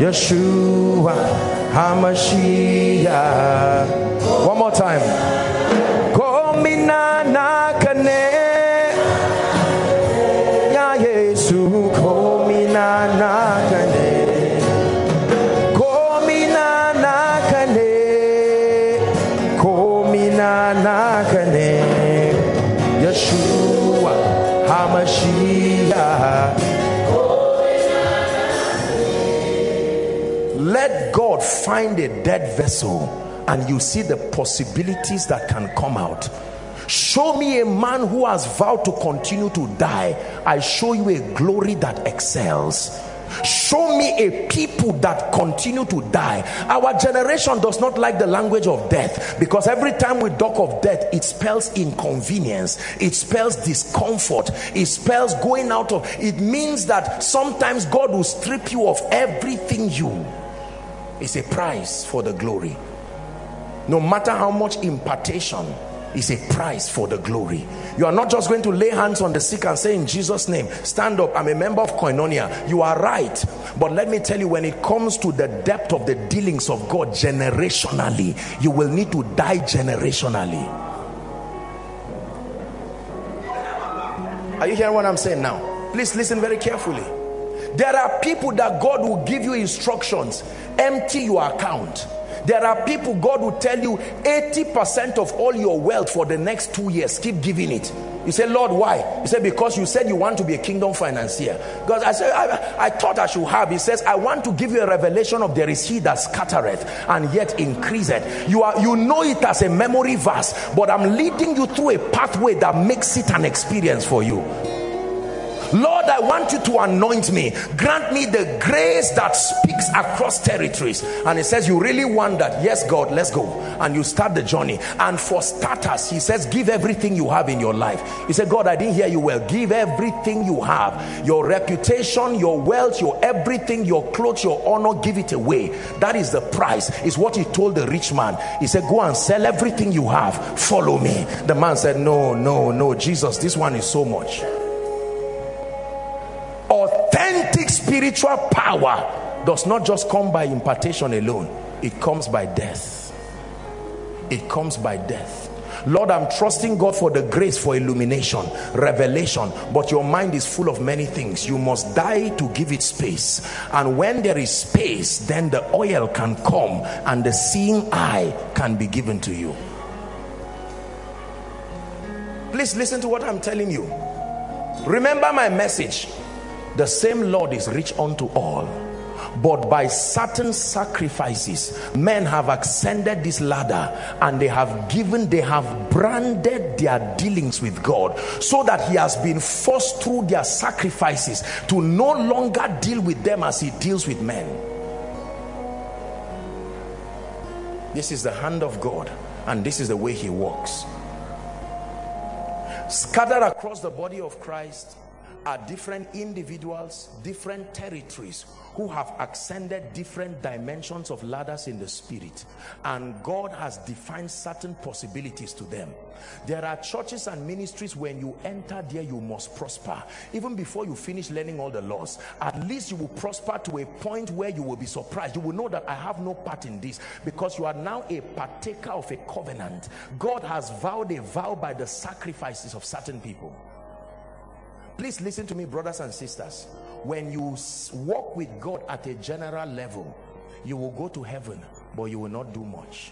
Yeshua HaMashiach. One more time. Komina nakane. God find a dead vessel and you see the possibilities that can come out. Show me a man who has vowed to continue to die. I show you a glory that excels. Show me a people that continue to die. Our generation does not like the language of death because every time we talk of death it spells inconvenience. It spells discomfort. It spells going out of it means that sometimes god will strip you of everything you is a price for the glory. No matter how much impartation is a price for the glory. You are not just going to lay hands on the sick and say in jesus name stand up. I'm a member of koinonia. You are right. But let me tell you when it comes to the depth of the dealings of god generationally you will need to die generationally. Are you hearing what i'm saying now? Please listen very carefully there are people that god will give you instructions empty your account. There are people god will tell you 80 percent of all your wealth for the next two years. Keep giving it. You say lord why? He said because you said you want to be a kingdom financier. Because i said I, I, thought i should have. He says i want to give you a revelation of there is he that scattereth and yet increaseth. You are you know it as a memory verse but i'm leading you through a pathway that makes it an experience for you Lord, I want you to anoint me. Grant me the grace that speaks across territories. And he says, You really want that? Yes, God, let's go. And you start the journey. And for starters, he says, Give everything you have in your life. He said, God, I didn't hear you well. Give everything you have your reputation, your wealth, your everything, your clothes, your honor, give it away. That is the price, is what he told the rich man. He said, Go and sell everything you have, follow me. The man said, No, no, no, Jesus, this one is so much authentic spiritual power does not just come by impartation alone it comes by death it comes by death Lord, I'm trusting God for the grace for illumination, revelation, but your mind is full of many things. You must die to give it space. And when there is space, then the oil can come and the seeing eye can be given to you. Please listen to what I'm telling you. Remember my message the same Lord is rich unto all but by certain sacrifices men have ascended this ladder and they have given they have branded their dealings with God so that he has been forced through their sacrifices to no longer deal with them as he deals with men. This is the hand of God and this is the way he works scattered across the body of Christ are different individuals, different territories who have ascended different dimensions of ladders in the spirit and God has defined certain possibilities to them. There are churches and ministries when you enter there you must prosper. Even before you finish learning all the laws, at least you will prosper to a point where you will be surprised. You will know that I have no part in this because you are now a partaker of a covenant. God has vowed a vow by the sacrifices of certain people. Please listen to me, brothers and sisters. When you walk with God at a general level, you will go to heaven, but you will not do much.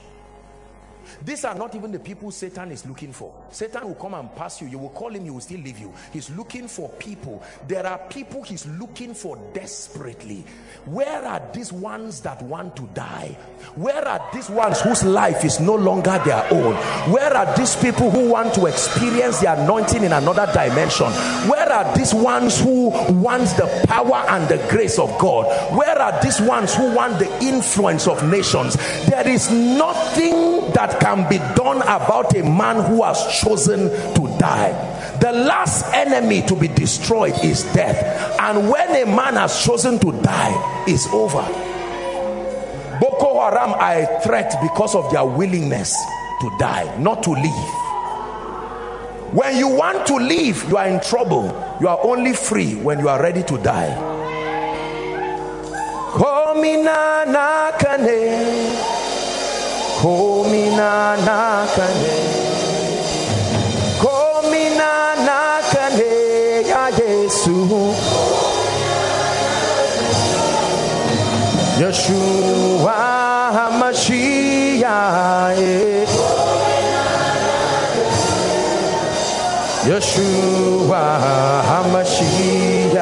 These are not even the people Satan is looking for. Satan will come and pass you. You will call him, he will still leave you. He's looking for people. There are people he's looking for desperately. Where are these ones that want to die? Where are these ones whose life is no longer their own? Where are these people who want to experience the anointing in another dimension? Where are these ones who want the power and the grace of God? Where are these ones who want the influence of nations? There is nothing that can be done about a man who has chosen to die. The last enemy to be destroyed is death. And when a man has chosen to die it's over. Boko haram are a threat because of their willingness to die not to live when you want to live you are in trouble. You are only free when you are ready to die. Komina nakane Komina nakane ya Yesu Yeshua HaMashiach. Yeshua HaMashiach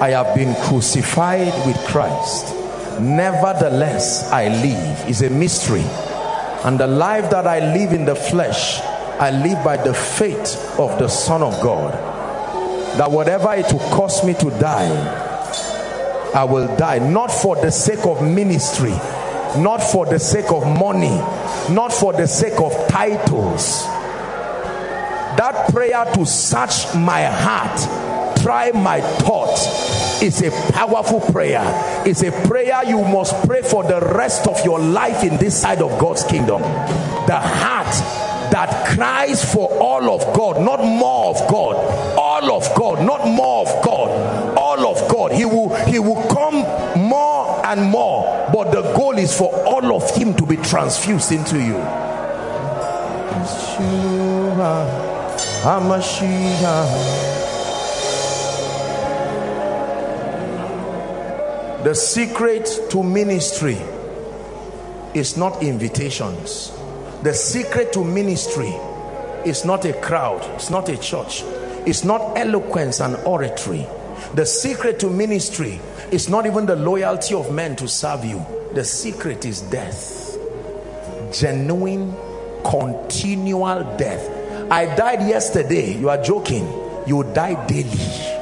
I have been crucified with Christ. Nevertheless, I live is a mystery. And the life that I live in the flesh, I live by the faith of the Son of God. That whatever it will cost me to die, I will die. Not for the sake of ministry, not for the sake of money, not for the sake of titles. That prayer to search my heart try my thoughts is a powerful prayer. It's a prayer you must pray for the rest of your life in this side of God's kingdom. The heart that cries for all of God not more of God all of God not more of God all of God. He will he will come more and more but the goal is for all of him to be transfused into you Yeshua, The secret to ministry is not invitations. The secret to ministry is not a crowd, it's not a church, it's not eloquence and oratory. The secret to ministry is not even the loyalty of men to serve you. The secret is death. Genuine, continual death. I died yesterday. You are joking. You die daily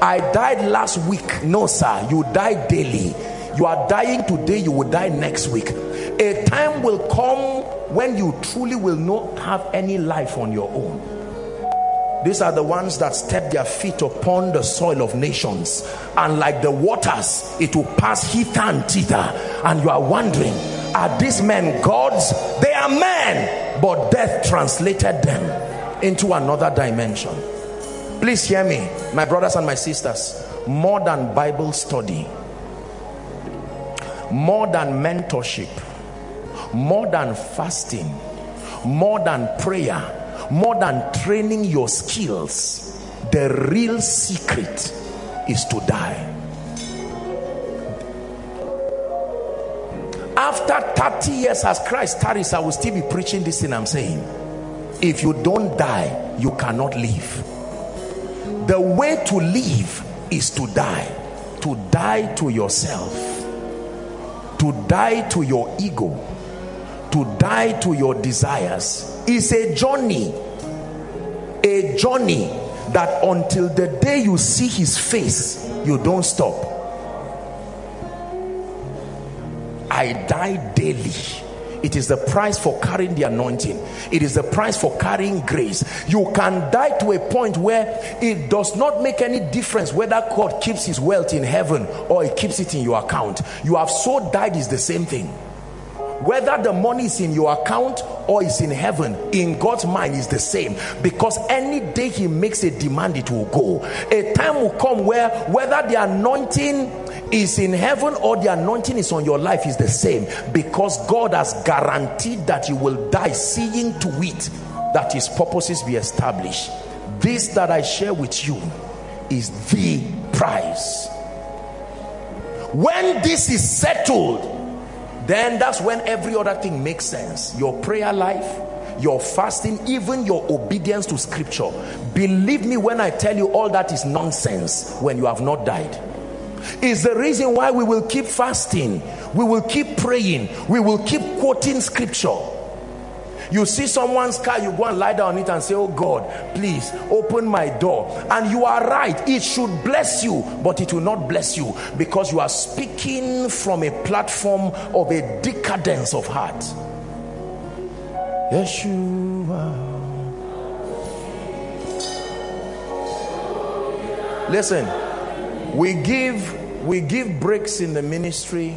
I died last week. No, sir, you die daily. You are dying today, you will die next week. A time will come when you truly will not have any life on your own. These are the ones that step their feet upon the soil of nations, and like the waters, it will pass hither and thither. And you are wondering, are these men gods? They are men, but death translated them into another dimension. Please hear me, my brothers and my sisters. More than Bible study, more than mentorship, more than fasting, more than prayer, more than training your skills, the real secret is to die. After 30 years as Christ tarries I will still be preaching this thing I'm saying. If you don't die you cannot live. The way to live is to die. To die to yourself. To die to your ego. To die to your desires. Is a journey. A journey that until the day you see his face you don't stop I die daily. It is the price for carrying the anointing. It is the price for carrying grace. You can die to a point where it does not make any difference whether God keeps his wealth in heaven or he keeps it in your account. You have so died is the same thing. Whether the money is in your account or is in heaven in God's mind is the same. Because any day he makes a demand it will go. A time will come where whether the anointing is in heaven or the anointing is on your life is the same. Because God has guaranteed that you will die seeing to it that his purposes be established. This that I share with you is the price. When this is settled then that's when every other thing makes sense. Your prayer life your fasting even your obedience to scripture. Believe me when i tell you all that is nonsense when you have not died is the reason why we will keep fasting we will keep praying we will keep quoting scripture. You see someone's car you go and lie down on it and say oh god please open my door. And you are right it should bless you but it will not bless you because you are speaking from a platform of a decadence of heart. Yeshua. Listen we give we give breaks in the ministry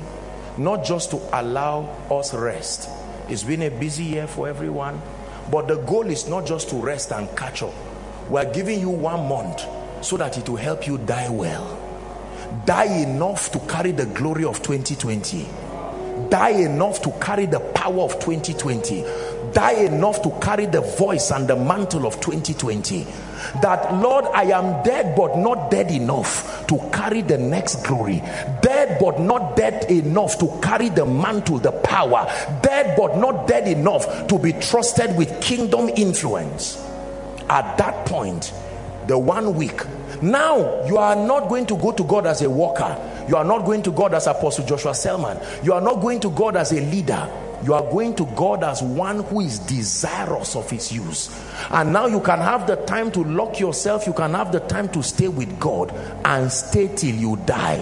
not just to allow us rest it's been a busy year for everyone. But the goal is not just to rest and catch up. We're giving you one month so that it will help you die well. Die enough to carry the glory of 2020. Die enough to carry the power of 2020. Die enough to carry the voice and the mantle of 2020 that Lord I am dead but not dead enough to carry the next glory. Dead but not dead enough to carry the mantle the power. Dead but not dead enough to be trusted with kingdom influence. At that point the one week now you are not going to go to God as a worker. You are not going to God as Apostle Joshua Selman. You are not going to God as a leader you are going to God as one who is desirous of his use. And now you can have the time to lock yourself. You can have the time to stay with God and stay till you die.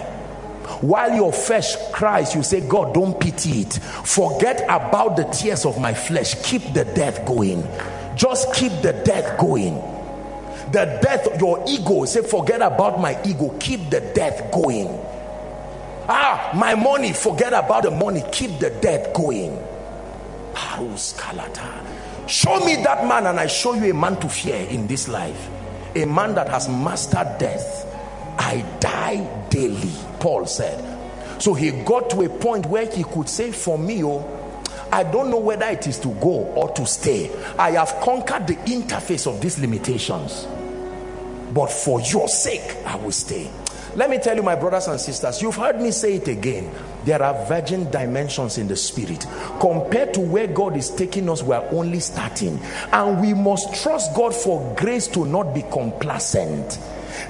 While your flesh cries you say God don't pity it. Forget about the tears of my flesh. Keep the death going. Just keep the death going. The death your ego say forget about my ego. Keep the death going. Ah my money forget about the money. Keep the death going show me that man and i show you a man to fear in this life a man that has mastered death i die daily paul said so he got to a point where he could say for me oh I don't know whether it is to go or to stay. I have conquered the interface of these limitations. But for your sake, I will stay. Let me tell you, my brothers and sisters, you've heard me say it again. There are virgin dimensions in the spirit. Compared to where God is taking us, we are only starting. And we must trust God for grace to not be complacent.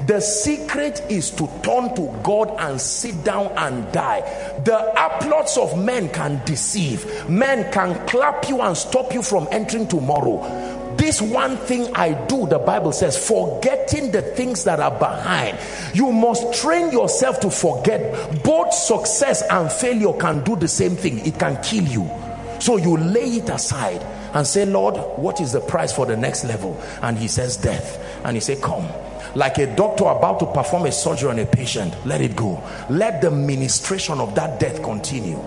The secret is to turn to God and sit down and die. The applause of men can deceive. Men can clap you and stop you from entering tomorrow this one thing I do, the Bible says, forgetting the things that are behind. You must train yourself to forget. Both success and failure can do the same thing, it can kill you. So you lay it aside and say, Lord, what is the price for the next level? And he says, death. And he say, Come like a doctor about to perform a surgery on a patient let it go let the ministration of that death continue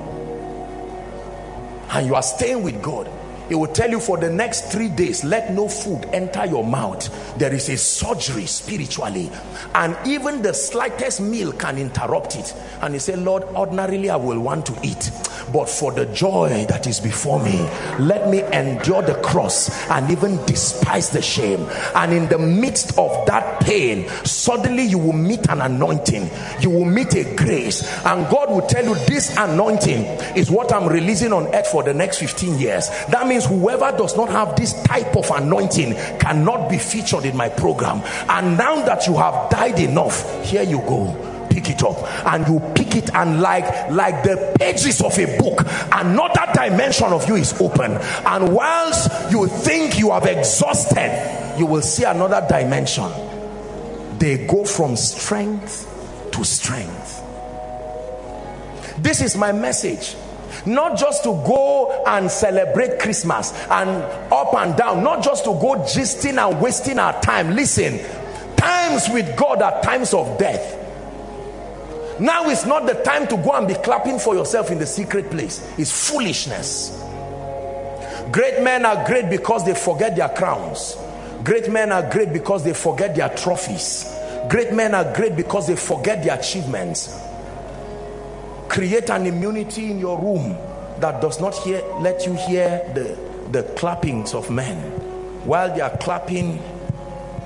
and you are staying with God it will tell you for the next three days let no food enter your mouth. There is a surgery spiritually. And even the slightest meal can interrupt it. And he said lord ordinarily i will want to eat but for the joy that is before me let me endure the cross and even despise the shame. And in the midst of that pain suddenly you will meet an anointing. You will meet a grace. And will tell you this anointing is what i'm releasing on earth for the next 15 years. That means whoever does not have this type of anointing cannot be featured in my program. And now that you have died enough here you go. Pick it up. And you pick it and like like the pages of a book another dimension of you is open. And whilst you think you have exhausted you will see another dimension. They go from strength to strength this is my message not just to go and celebrate Christmas and up and down, not just to go gisting and wasting our time. Listen, times with God are times of death. Now is not the time to go and be clapping for yourself in the secret place. It's foolishness. Great men are great because they forget their crowns. Great men are great because they forget their trophies. Great men are great because they forget their achievements. Create an immunity in your room that does not hear, let you hear the, the clappings of men. While they are clapping,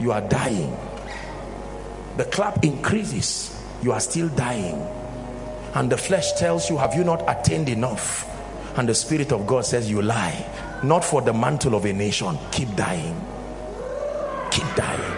you are dying. The clap increases you are still dying. And the flesh tells you have you not attained enough? And the spirit of God says you lie. Not for the mantle of a nation. Keep dying. Keep dying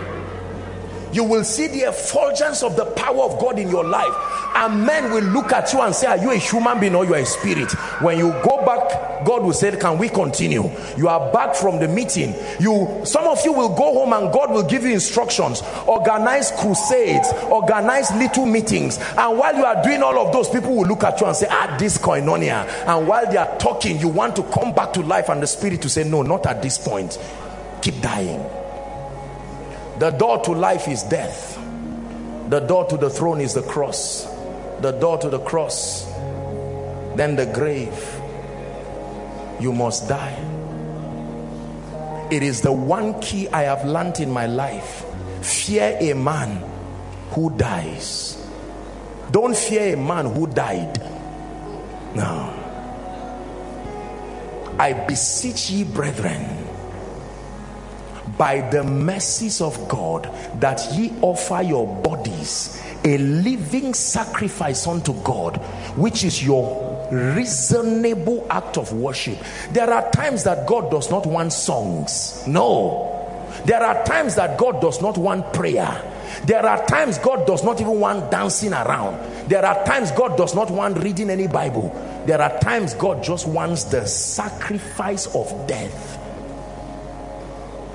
you will see the effulgence of the power of God in your life. And men will look at you and say are you a human being or you are a spirit? When you go back God will say can we continue? You are back from the meeting. You some of you will go home and God will give you instructions organize crusades organize little meetings. And while you are doing all of those people will look at you and say ah this koinonia. And while they are talking you want to come back to life and the spirit to say no not at this point. Keep dying the door to life is death. The door to the throne is the cross. The door to the cross then the grave. You must die. It is the one key i have learned in my life. Fear a man who dies. Don't fear a man who died. No i beseech ye brethren by the mercies of God that ye offer your bodies a living sacrifice unto God which is your reasonable act of worship. There are times that God does not want songs. No. There are times that God does not want prayer. There are times God does not even want dancing around. There are times God does not want reading any Bible. There are times God just wants the sacrifice of death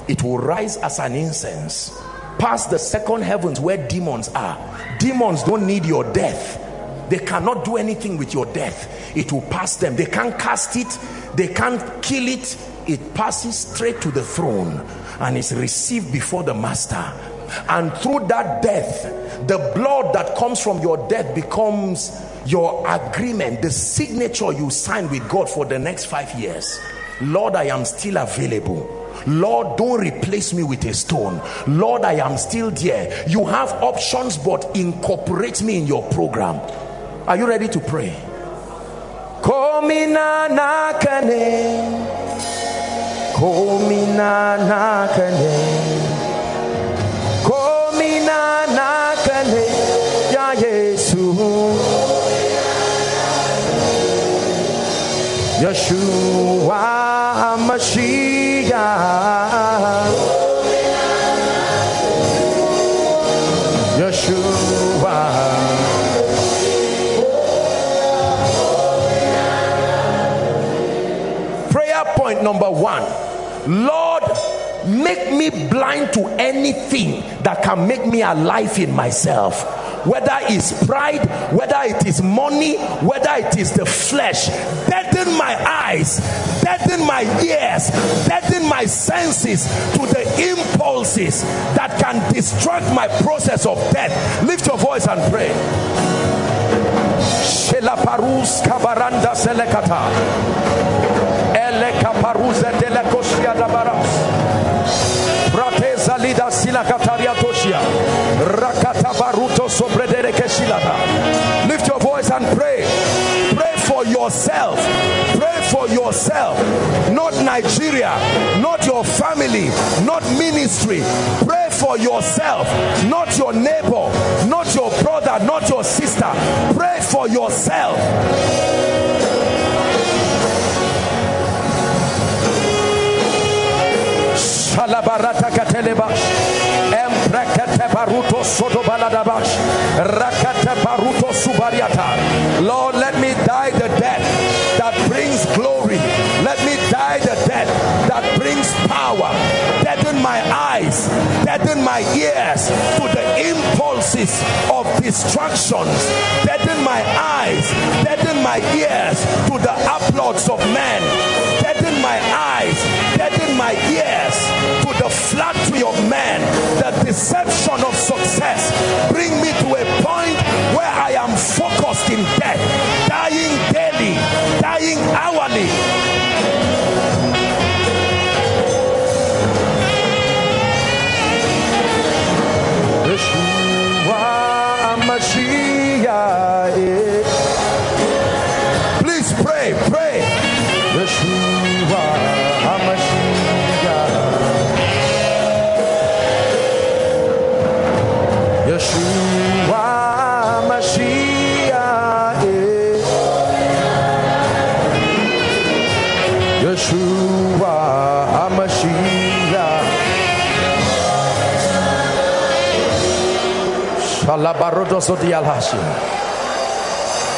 it will rise as an incense past the second heavens where demons are. Demons don't need your death. They cannot do anything with your death. It will pass them. They can't cast it. They can't kill it. It passes straight to the throne and is received before the master. And through that death the blood that comes from your death becomes your agreement the signature you sign with God for the next five years. Lord I am still available Lord, don't replace me with a stone. Lord, I am still there. You have options, but incorporate me in your program. Are you ready to pray? Komina nakane. Komina nakane. Komina nakane. Ya Yesu. Yeshua Yeshua. Prayer point number one. Lord make me blind to anything that can make me alive in myself. Whether it's pride, whether it is money, whether it is the flesh, deaden my eyes, deaden my ears, deaden my senses to the impulses that can distract my process of death. Lift your voice and pray. Lift your voice and pray. Pray for yourself. Pray for yourself. Not Nigeria, not your family, not ministry. Pray for yourself, not your neighbor, not your brother, not your sister. Pray for yourself. Shalabarata Emprekete baruto soto baladabash. Rakate baruto subariata. Lord, let me die the death that brings glory. Let me die the death that brings power. Deaden my eyes, deaden my ears to the impulses of distractions. Deaden my eyes, deaden my ears to the applauds of men. Deaden my eyes, deaden my ears flattery of men, the deception of success. Bring me to a point where I am focused in death, dying daily, dying hourly. Please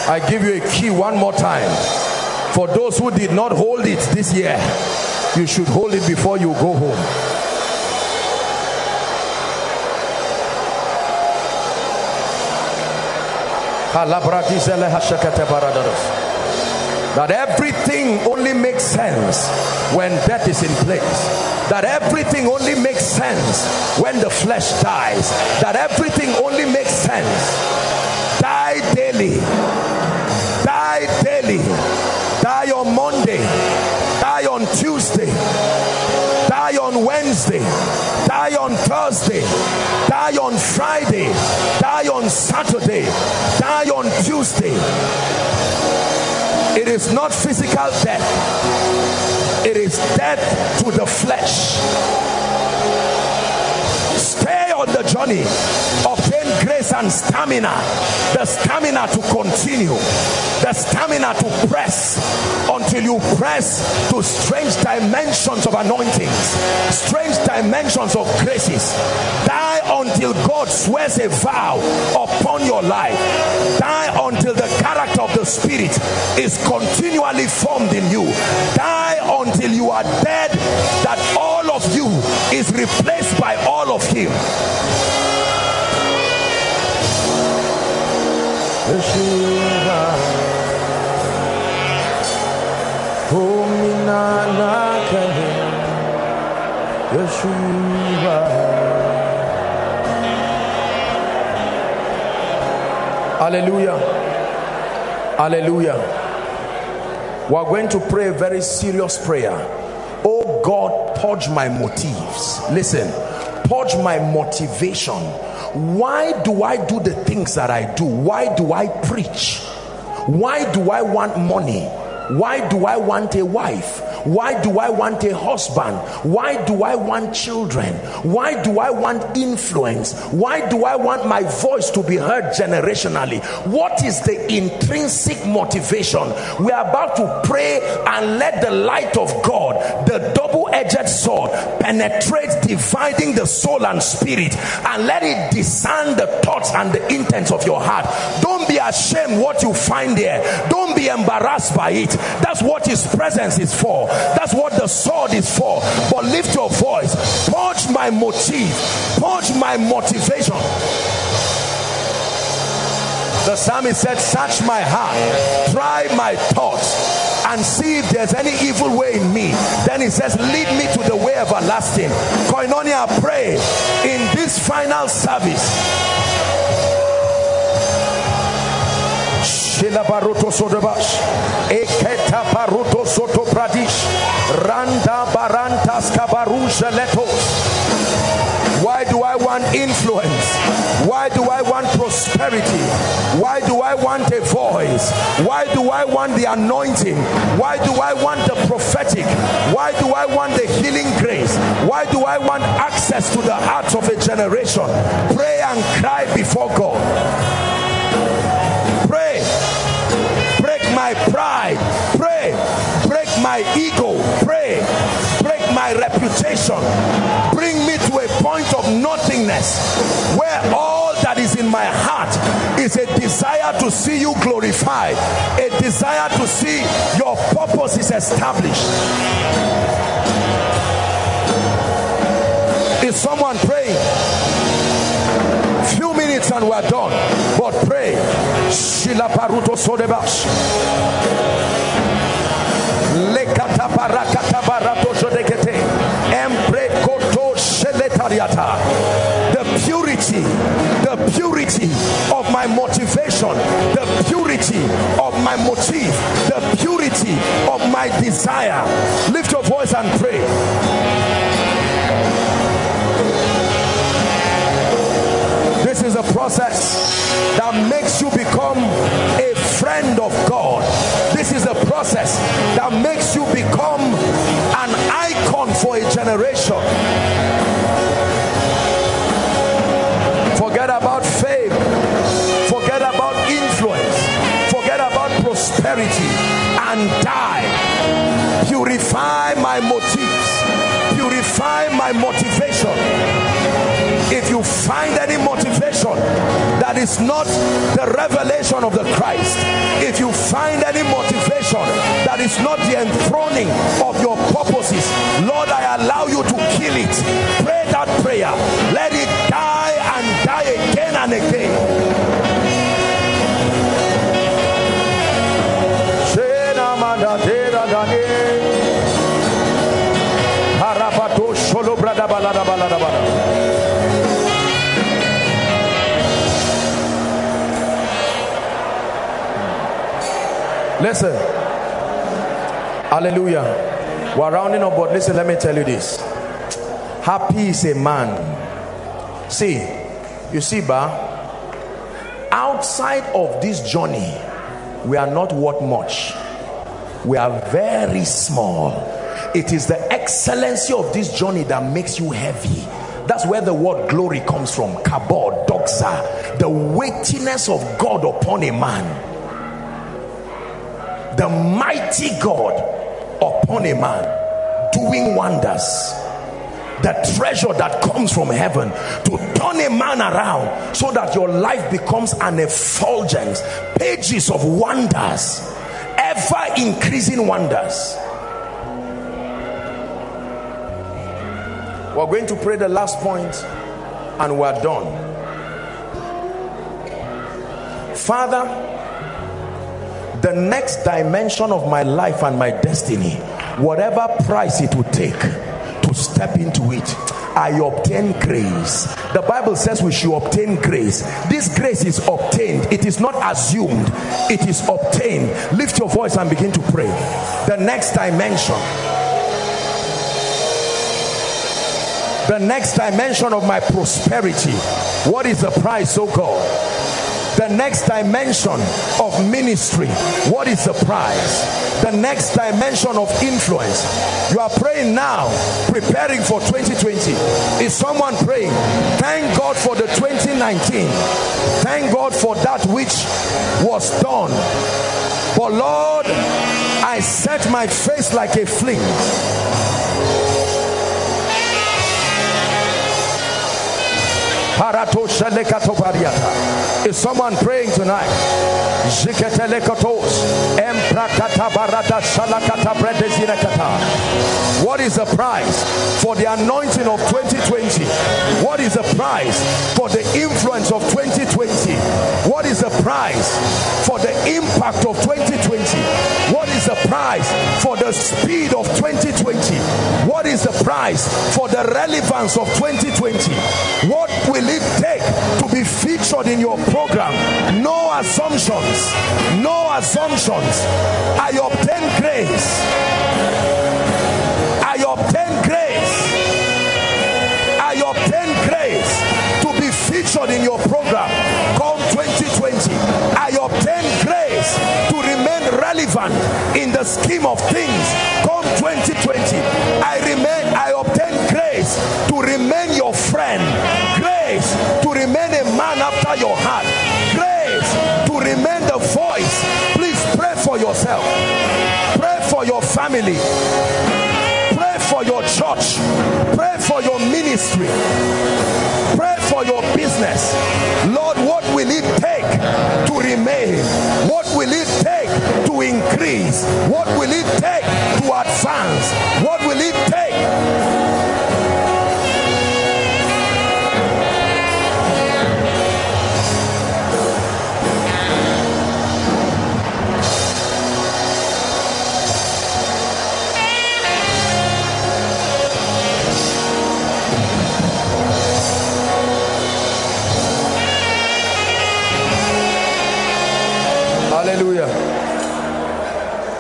I give you a key one more time. For those who did not hold it this year, you should hold it before you go home. That everything only makes sense when death is in place. That everything only makes sense when the flesh dies. That everything only makes sense. Die daily. Die daily. Die on monday. Die on tuesday. Die on wednesday. Die on thursday. Die on friday. Die on saturday. Die on tuesday it is not physical death. It is death to the flesh. Stay on the journey obtain grace and stamina. The stamina to continue. The stamina to press until you press to strange dimensions of anointings strange dimensions of graces. Die until God swears a vow upon your life. Die until the character of the spirit is continually formed in you. Die until you are dead that all of you is replaced by all of him Hallelujah. Hallelujah. We're going to pray a very serious prayer. Oh God, purge my motives. Listen, purge my motivation why do I do the things that I do? Why do I preach? Why do I want money? Why do I want a wife? Why do I want a husband? Why do I want children? Why do I want influence? Why do I want my voice to be heard generationally? What is the intrinsic motivation? We are about to pray and let the light of God, the double edged sword, penetrate, dividing the soul and spirit, and let it discern the thoughts and the intents of your heart. Don't be ashamed what you find there, don't be embarrassed by it. That's what His presence is for. That's what the sword is for. But lift your voice. Purge my motive. Purge my motivation. The psalmist said, Search my heart, try my thoughts, and see if there's any evil way in me. Then he says, Lead me to the way everlasting. Koinonia, pray in this final service Eketa Soto Pradish, Randa Barantas Kabarusha Letos. Why do I want influence? Why do I want prosperity? Why do I want a voice? Why do I want the anointing? Why do I want the prophetic? Why do I want the healing grace? Why do I want access to the hearts of a generation? Pray and cry before God. My pride. Pray. Break my ego. Pray. Break my reputation. Bring me to a point of nothingness where all that is in my heart is a desire to see you glorified, a desire to see your purpose is established. Is someone praying? Few minutes and we're done. But pray. Paruto sheletariata. The purity, the purity of my motivation, the purity of my motive, the purity of my desire. Lift your voice and pray. This is a process that makes you become a friend of God. This is a process that makes you become an icon for a generation. Forget about fame. Forget about influence. Forget about prosperity and die. Purify my motives. Purify my motivation if you find any motivation that is not the revelation of the Christ, if you find any motivation that is not the enthroning of your purposes, Lord, I allow you to kill it. Pray that prayer. Let it die and die again and again. Listen. Hallelujah. We're rounding up, but listen, let me tell you this. Happy is a man. See, you see, Ba, outside of this journey, we are not worth much. We are very small. It is the excellency of this journey that makes you heavy. That's where the word glory comes from. Kabod, doxa. The weightiness of God upon a man the mighty God upon a man doing wonders. The treasure that comes from heaven to turn a man around so that your life becomes an effulgence. Pages of wonders. Ever increasing wonders. We're going to pray the last point and we're done. Father the next dimension of my life and my destiny whatever price it would take to step into it I obtain grace. The Bible says we should obtain grace. This grace is obtained, it is not assumed, it is obtained. Lift your voice and begin to pray. The next dimension, the next dimension of my prosperity. What is the price, oh so called? The next dimension of ministry what is the prize? The next dimension of influence. You are praying now preparing for 2020 is someone praying? Thank god for the 2019 thank god for that which was done. But lord i set my face like a flint Is someone praying tonight? What is the price for the anointing of 2020? What is the price for the influence of 2020? What is the price for the impact of 2020? What is the price for the speed of 2020? What is the price for the relevance of 2020? What will it take to be featured in your program? No assumptions. No assumptions. I obtain grace. I obtain grace. I obtain grace to be featured in your program come 2020 i obtain grace to remain relevant in the scheme of things come 2020 i remain i obtain grace to remain your friend grace to remain a man after your heart. Grace to remain the voice. Please pray for yourself. Pray for your family. Pray for your church. Pray for your ministry. Pray for your business. Lord what will it take to remain? What will it take to increase? What will it take to advance? What will it take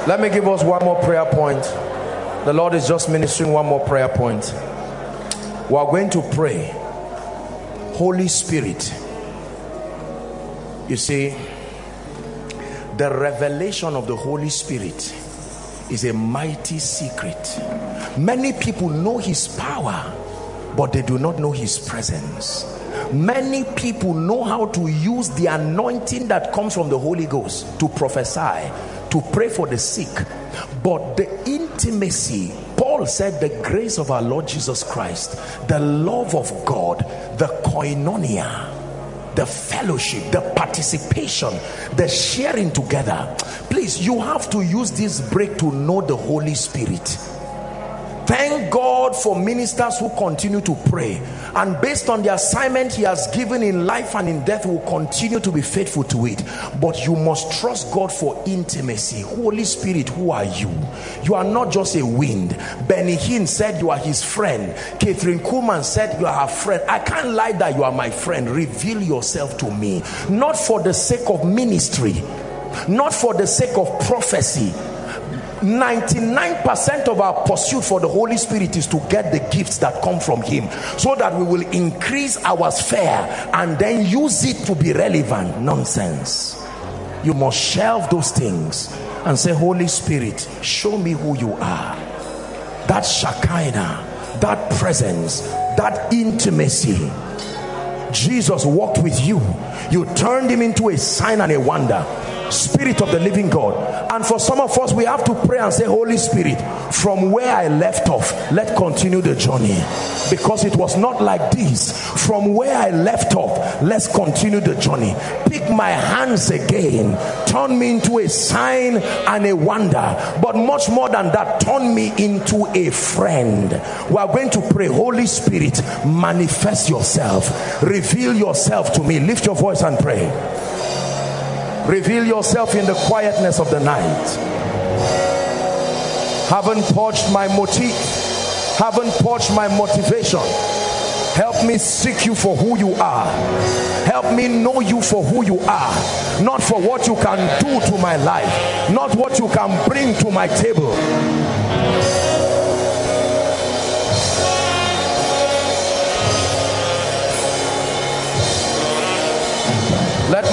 Let me give us one more prayer point. The Lord is just ministering one more prayer point. We are going to pray. Holy Spirit. You see, the revelation of the Holy Spirit is a mighty secret. Many people know his power, but they do not know his presence many people know how to use the anointing that comes from the Holy Ghost to prophesy, to pray for the sick. But the intimacy, Paul said, the grace of our Lord Jesus Christ, the love of God, the koinonia, the fellowship, the participation, the sharing together. Please, you have to use this break to know the Holy Spirit Thank God for ministers who continue to pray and based on the assignment he has given in life and in death will continue to be faithful to it. But you must trust God for intimacy. Holy Spirit, who are you? You are not just a wind. Benny Hinn said you are his friend. Kathryn Kuhlman said you are her friend. I can't lie that you are my friend. Reveal yourself to me. Not for the sake of ministry, not for the sake of prophecy 99% of our pursuit for the Holy Spirit is to get the gifts that come from Him so that we will increase our sphere and then use it to be relevant. Nonsense. You must shelve those things and say, Holy Spirit, show me who you are. That Shekinah, that presence, that intimacy. Jesus walked with you. You turned him into a sign and a wonder spirit of the living God. And for some of us we have to pray and say Holy Spirit from where I left off let continue the journey. Because it was not like this. From where I left off let's continue the journey. Pick my hands again. Turn me into a sign and a wonder. But much more than that turn me into a friend. We are going to pray Holy Spirit manifest yourself. Reveal yourself to me. Lift your voice and pray Reveal yourself in the quietness of the night. Haven't purged my motive. Haven't purged my motivation. Help me seek you for who you are. Help me know you for who you are. Not for what you can do to my life. Not what you can bring to my table.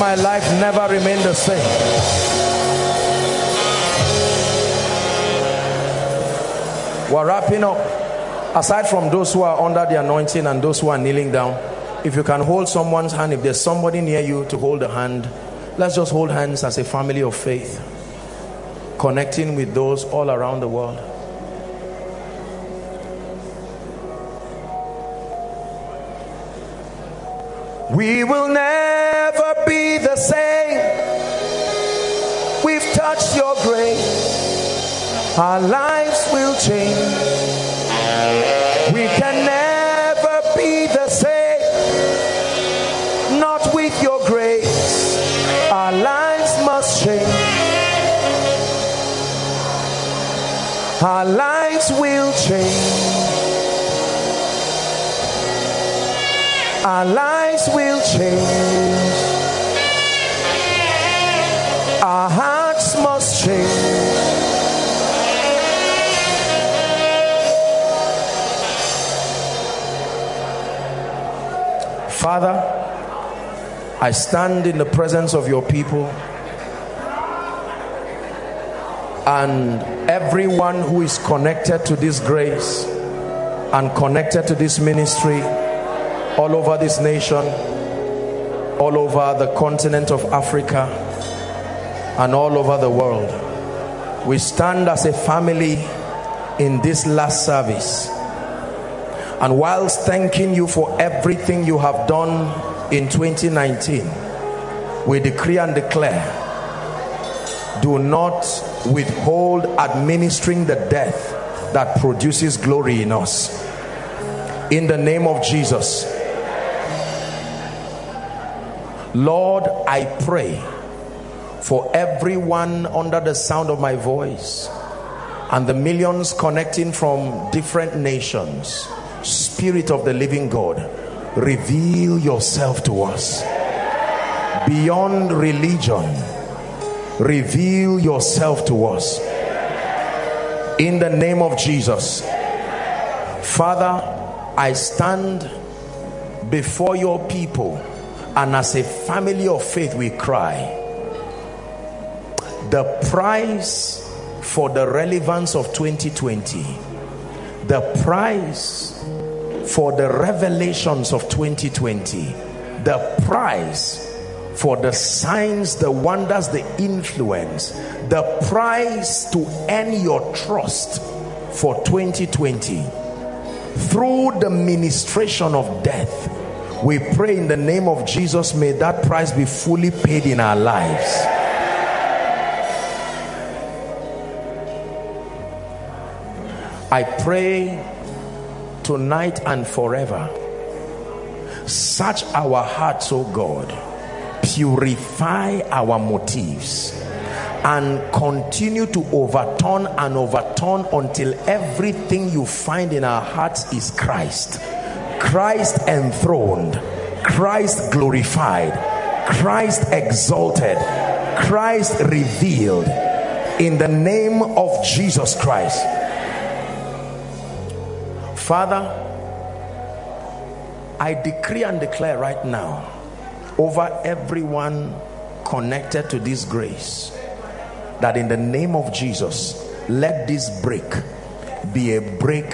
My life never remain the same. We're wrapping up. Aside from those who are under the anointing and those who are kneeling down, if you can hold someone's hand, if there's somebody near you to hold a hand, let's just hold hands as a family of faith, connecting with those all around the world. We will never be the same. We've touched your grace. Our lives will change. We can never be the same. Not with your grace. Our lives must change. Our lives will change. our lives will change. Our hearts must change. Father, I stand in the presence of your people and everyone who is connected to this grace and connected to this ministry all over this nation all over the continent of Africa and all over the world. We stand as a family in this last service. And whilst thanking you for everything you have done in 2019 we decree and declare do not withhold administering the death that produces glory in us. In the name of Jesus. Lord I pray for everyone under the sound of my voice and the millions connecting from different nations. Spirit of the living God reveal yourself to us. Beyond religion reveal yourself to us. In the name of Jesus. Father I stand before your people and as a family of faith we cry the price for the relevance of 2020 the price for the revelations of 2020 the price for the signs, the wonders, the influence, the price to earn your trust for 2020 through the ministration of death. We pray in the name of Jesus, may that price be fully paid in our lives. I pray tonight and forever, search our hearts, oh God. Purify our motives. And continue to overturn and overturn until everything you find in our hearts is Christ. Christ enthroned, Christ glorified, Christ exalted, Christ revealed. In the name of Jesus Christ. Father, I decree and declare right now over everyone connected to this grace that in the name of Jesus let this break be a break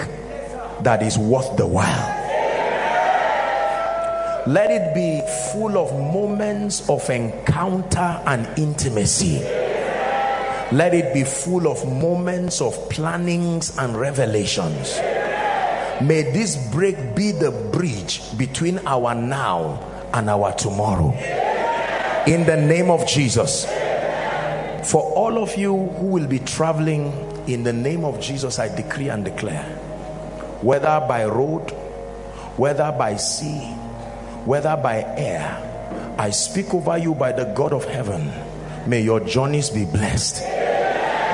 that is worth the while. Let it be full of moments of encounter and intimacy. Let it be full of moments of plannings and revelations may this break be the bridge between our now and our tomorrow. In the name of Jesus. For all of you who will be traveling in the name of Jesus I decree and declare. Whether by road whether by sea whether by air I speak over you by the God of heaven. May your journeys be blessed.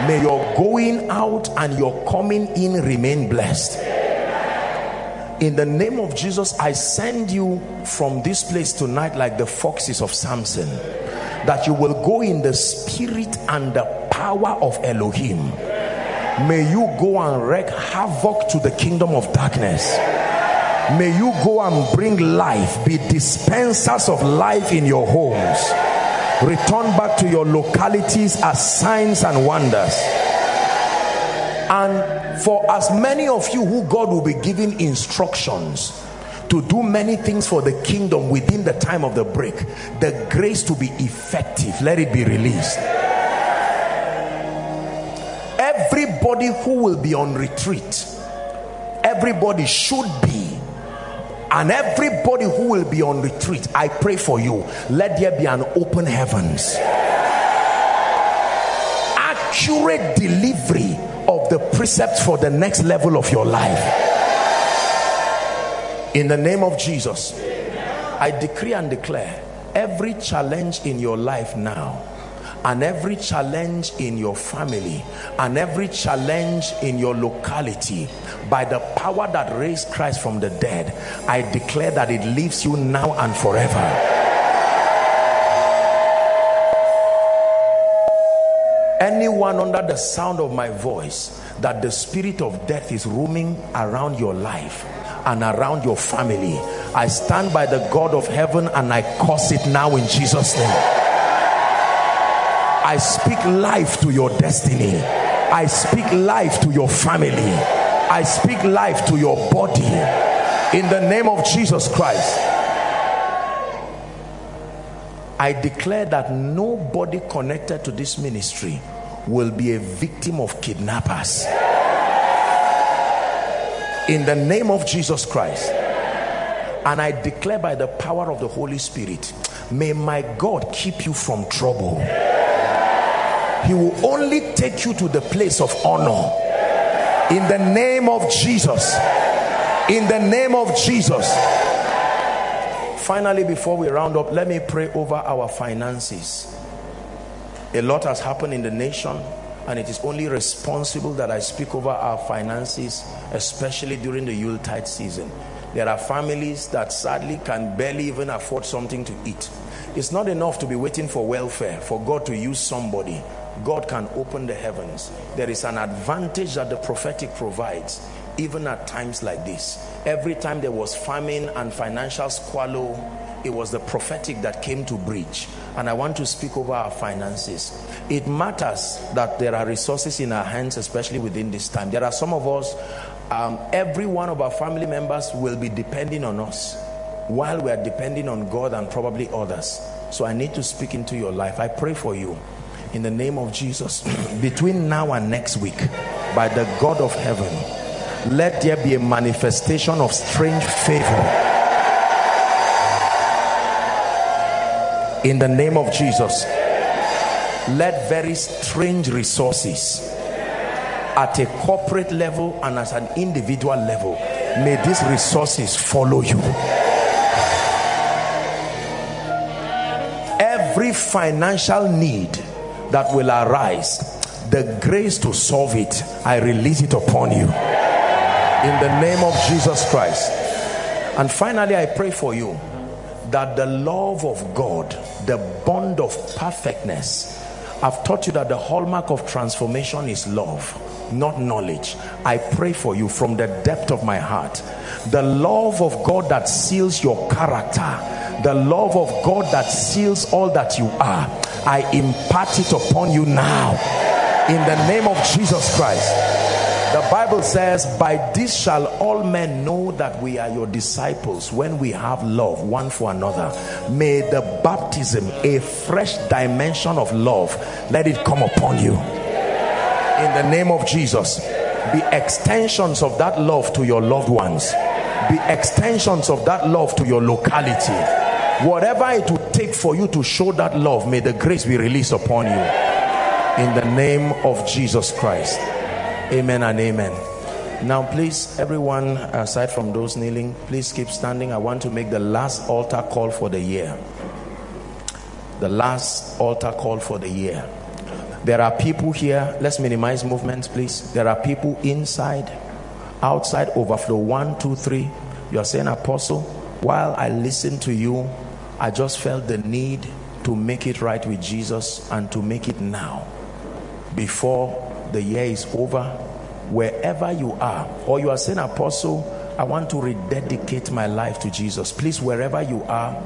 May your going out and your coming in remain blessed in the name of Jesus I send you from this place tonight like the foxes of Samson that you will go in the spirit and the power of Elohim. May you go and wreak havoc to the kingdom of darkness. May you go and bring life be dispensers of life in your homes. Return back to your localities as signs and wonders. And for as many of you who God will be giving instructions to do many things for the kingdom within the time of the break the grace to be effective let it be released. Everybody who will be on retreat everybody should be and everybody who will be on retreat i pray for you let there be an open heavens. Accurate delivery the precepts for the next level of your life. In the name of Jesus I decree and declare every challenge in your life now and every challenge in your family and every challenge in your locality by the power that raised Christ from the dead I declare that it leaves you now and forever anyone under the sound of my voice that the spirit of death is roaming around your life and around your family I stand by the God of heaven and I curse it now in Jesus' name. I speak life to your destiny. I speak life to your family. I speak life to your body in the name of Jesus Christ. I declare that nobody connected to this ministry will be a victim of kidnappers. In the name of Jesus Christ. And I declare by the power of the Holy Spirit, may my God keep you from trouble. He will only take you to the place of honor. In the name of Jesus. In the name of Jesus finally before we round up let me pray over our finances. A lot has happened in the nation and it is only responsible that I speak over our finances especially during the Yuletide season. There are families that sadly can barely even afford something to eat. It's not enough to be waiting for welfare for God to use somebody. God can open the heavens. There is an advantage that the prophetic provides even at times like this every time there was famine and financial squalor it was the prophetic that came to breach and i want to speak over our finances. It matters that there are resources in our hands especially within this time. There are some of us um, every one of our family members will be depending on us while we are depending on god and probably others. So i need to speak into your life. I pray for you in the name of jesus. Between now and next week by the god of heaven let there be a manifestation of strange favor. In the name of Jesus let very strange resources at a corporate level and as an individual level may these resources follow you. Every financial need that will arise the grace to solve it I release it upon you in the name of Jesus Christ. And finally, I pray for you that the love of God, the bond of perfectness, I've taught you that the hallmark of transformation is love, not knowledge. I pray for you from the depth of my heart. The love of God that seals your character, the love of God that seals all that you are, I impart it upon you now in the name of Jesus Christ the Bible says, By this shall all men know that we are your disciples when we have love one for another. May the baptism, a fresh dimension of love, let it come upon you. In the name of Jesus, be extensions of that love to your loved ones, be extensions of that love to your locality. Whatever it would take for you to show that love, may the grace be released upon you. In the name of Jesus Christ. Amen and amen. Now, please, everyone, aside from those kneeling, please keep standing. I want to make the last altar call for the year. The last altar call for the year. There are people here. Let's minimize movements, please. There are people inside, outside, overflow. One, two, three. You're saying, Apostle, while I listen to you, I just felt the need to make it right with Jesus and to make it now before the year is over wherever you are or you are saying apostle i want to rededicate my life to jesus. Please wherever you are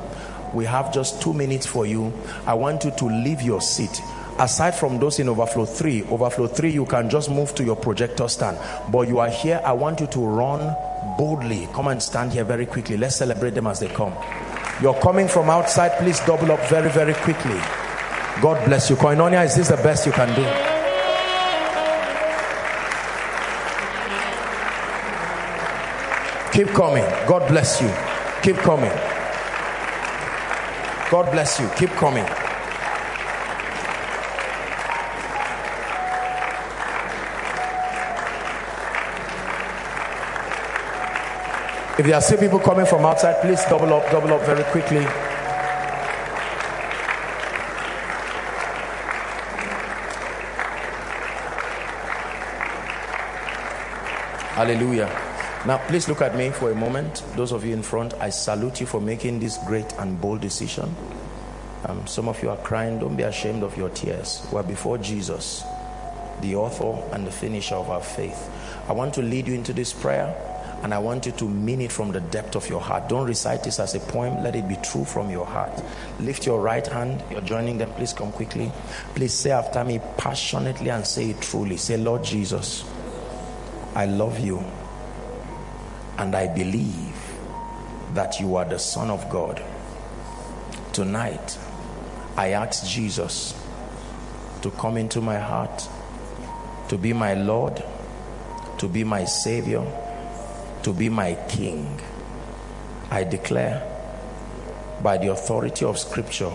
we have just two minutes for you. I want you to leave your seat. Aside from those in overflow 3 overflow 3 you can just move to your projector stand. But you are here i want you to run boldly. Come and stand here very quickly. Let's celebrate them as they come. You're coming from outside. Please double up very very quickly. God bless you. Koinonia is this the best you can do Keep coming. God bless you. Keep coming. God bless you. Keep coming. If there are still people coming from outside, please double up, double up very quickly. Hallelujah. Now, please look at me for a moment. Those of you in front, I salute you for making this great and bold decision. Um, some of you are crying. Don't be ashamed of your tears. We're before Jesus, the author and the finisher of our faith. I want to lead you into this prayer. and I want you to mean it from the depth of your heart. Don't recite this as a poem, let it be true from your heart. Lift your right hand, you're joining them. Please come quickly. Please say after me passionately and say it truly. Say, Lord Jesus, I love you and I believe that you are the Son of God. Tonight, I ask Jesus to come into my heart, to be my Lord, to be my Savior to be my king. I declare by the authority of scripture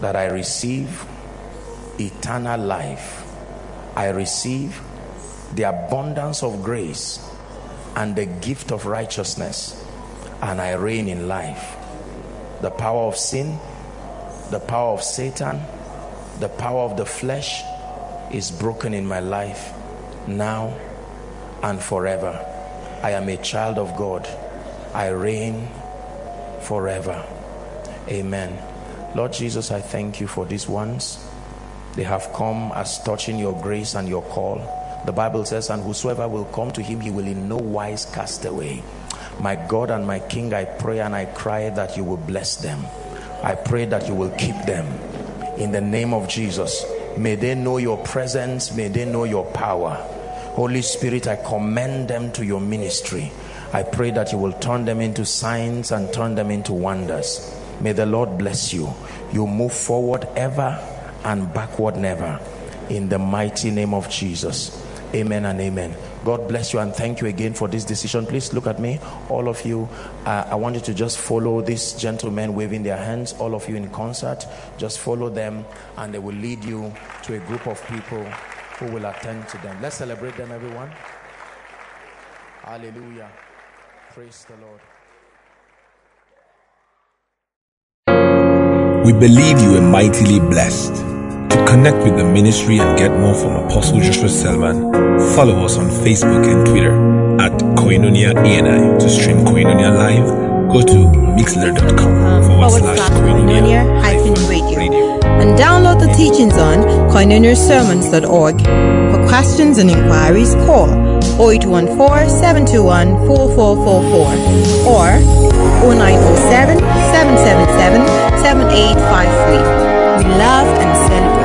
that I receive eternal life. I receive the abundance of grace and the gift of righteousness and I reign in life. The power of sin, the power of Satan, the power of the flesh is broken in my life now and forever. I am a child of God. I reign forever. Amen. Lord Jesus, I thank you for these ones. They have come as touching your grace and your call. The Bible says, and whosoever will come to him, he will in no wise cast away. My God and my King, I pray and I cry that you will bless them. I pray that you will keep them in the name of Jesus. May they know your presence, may they know your power Holy Spirit, I commend them to your ministry. I pray that you will turn them into signs and turn them into wonders. May the Lord bless you. You move forward ever and backward never. In the mighty name of Jesus. Amen and amen. God bless you and thank you again for this decision. Please look at me, all of you. Uh, I want you to just follow these gentlemen waving their hands, all of you in concert. Just follow them, and they will lead you to a group of people who will attend to them. Let's celebrate them, everyone. Hallelujah. Praise the Lord. We believe you are mightily blessed. To connect with the ministry and get more from Apostle Joshua Selman, follow us on Facebook and Twitter at Koinonia ENI. To stream Koinonia live, go to mixlr.com forward slash Koinonia radio and download the teachings on koinoniasermons.org. For questions and inquiries, call 0814 721 4444 or 0907 777 7854.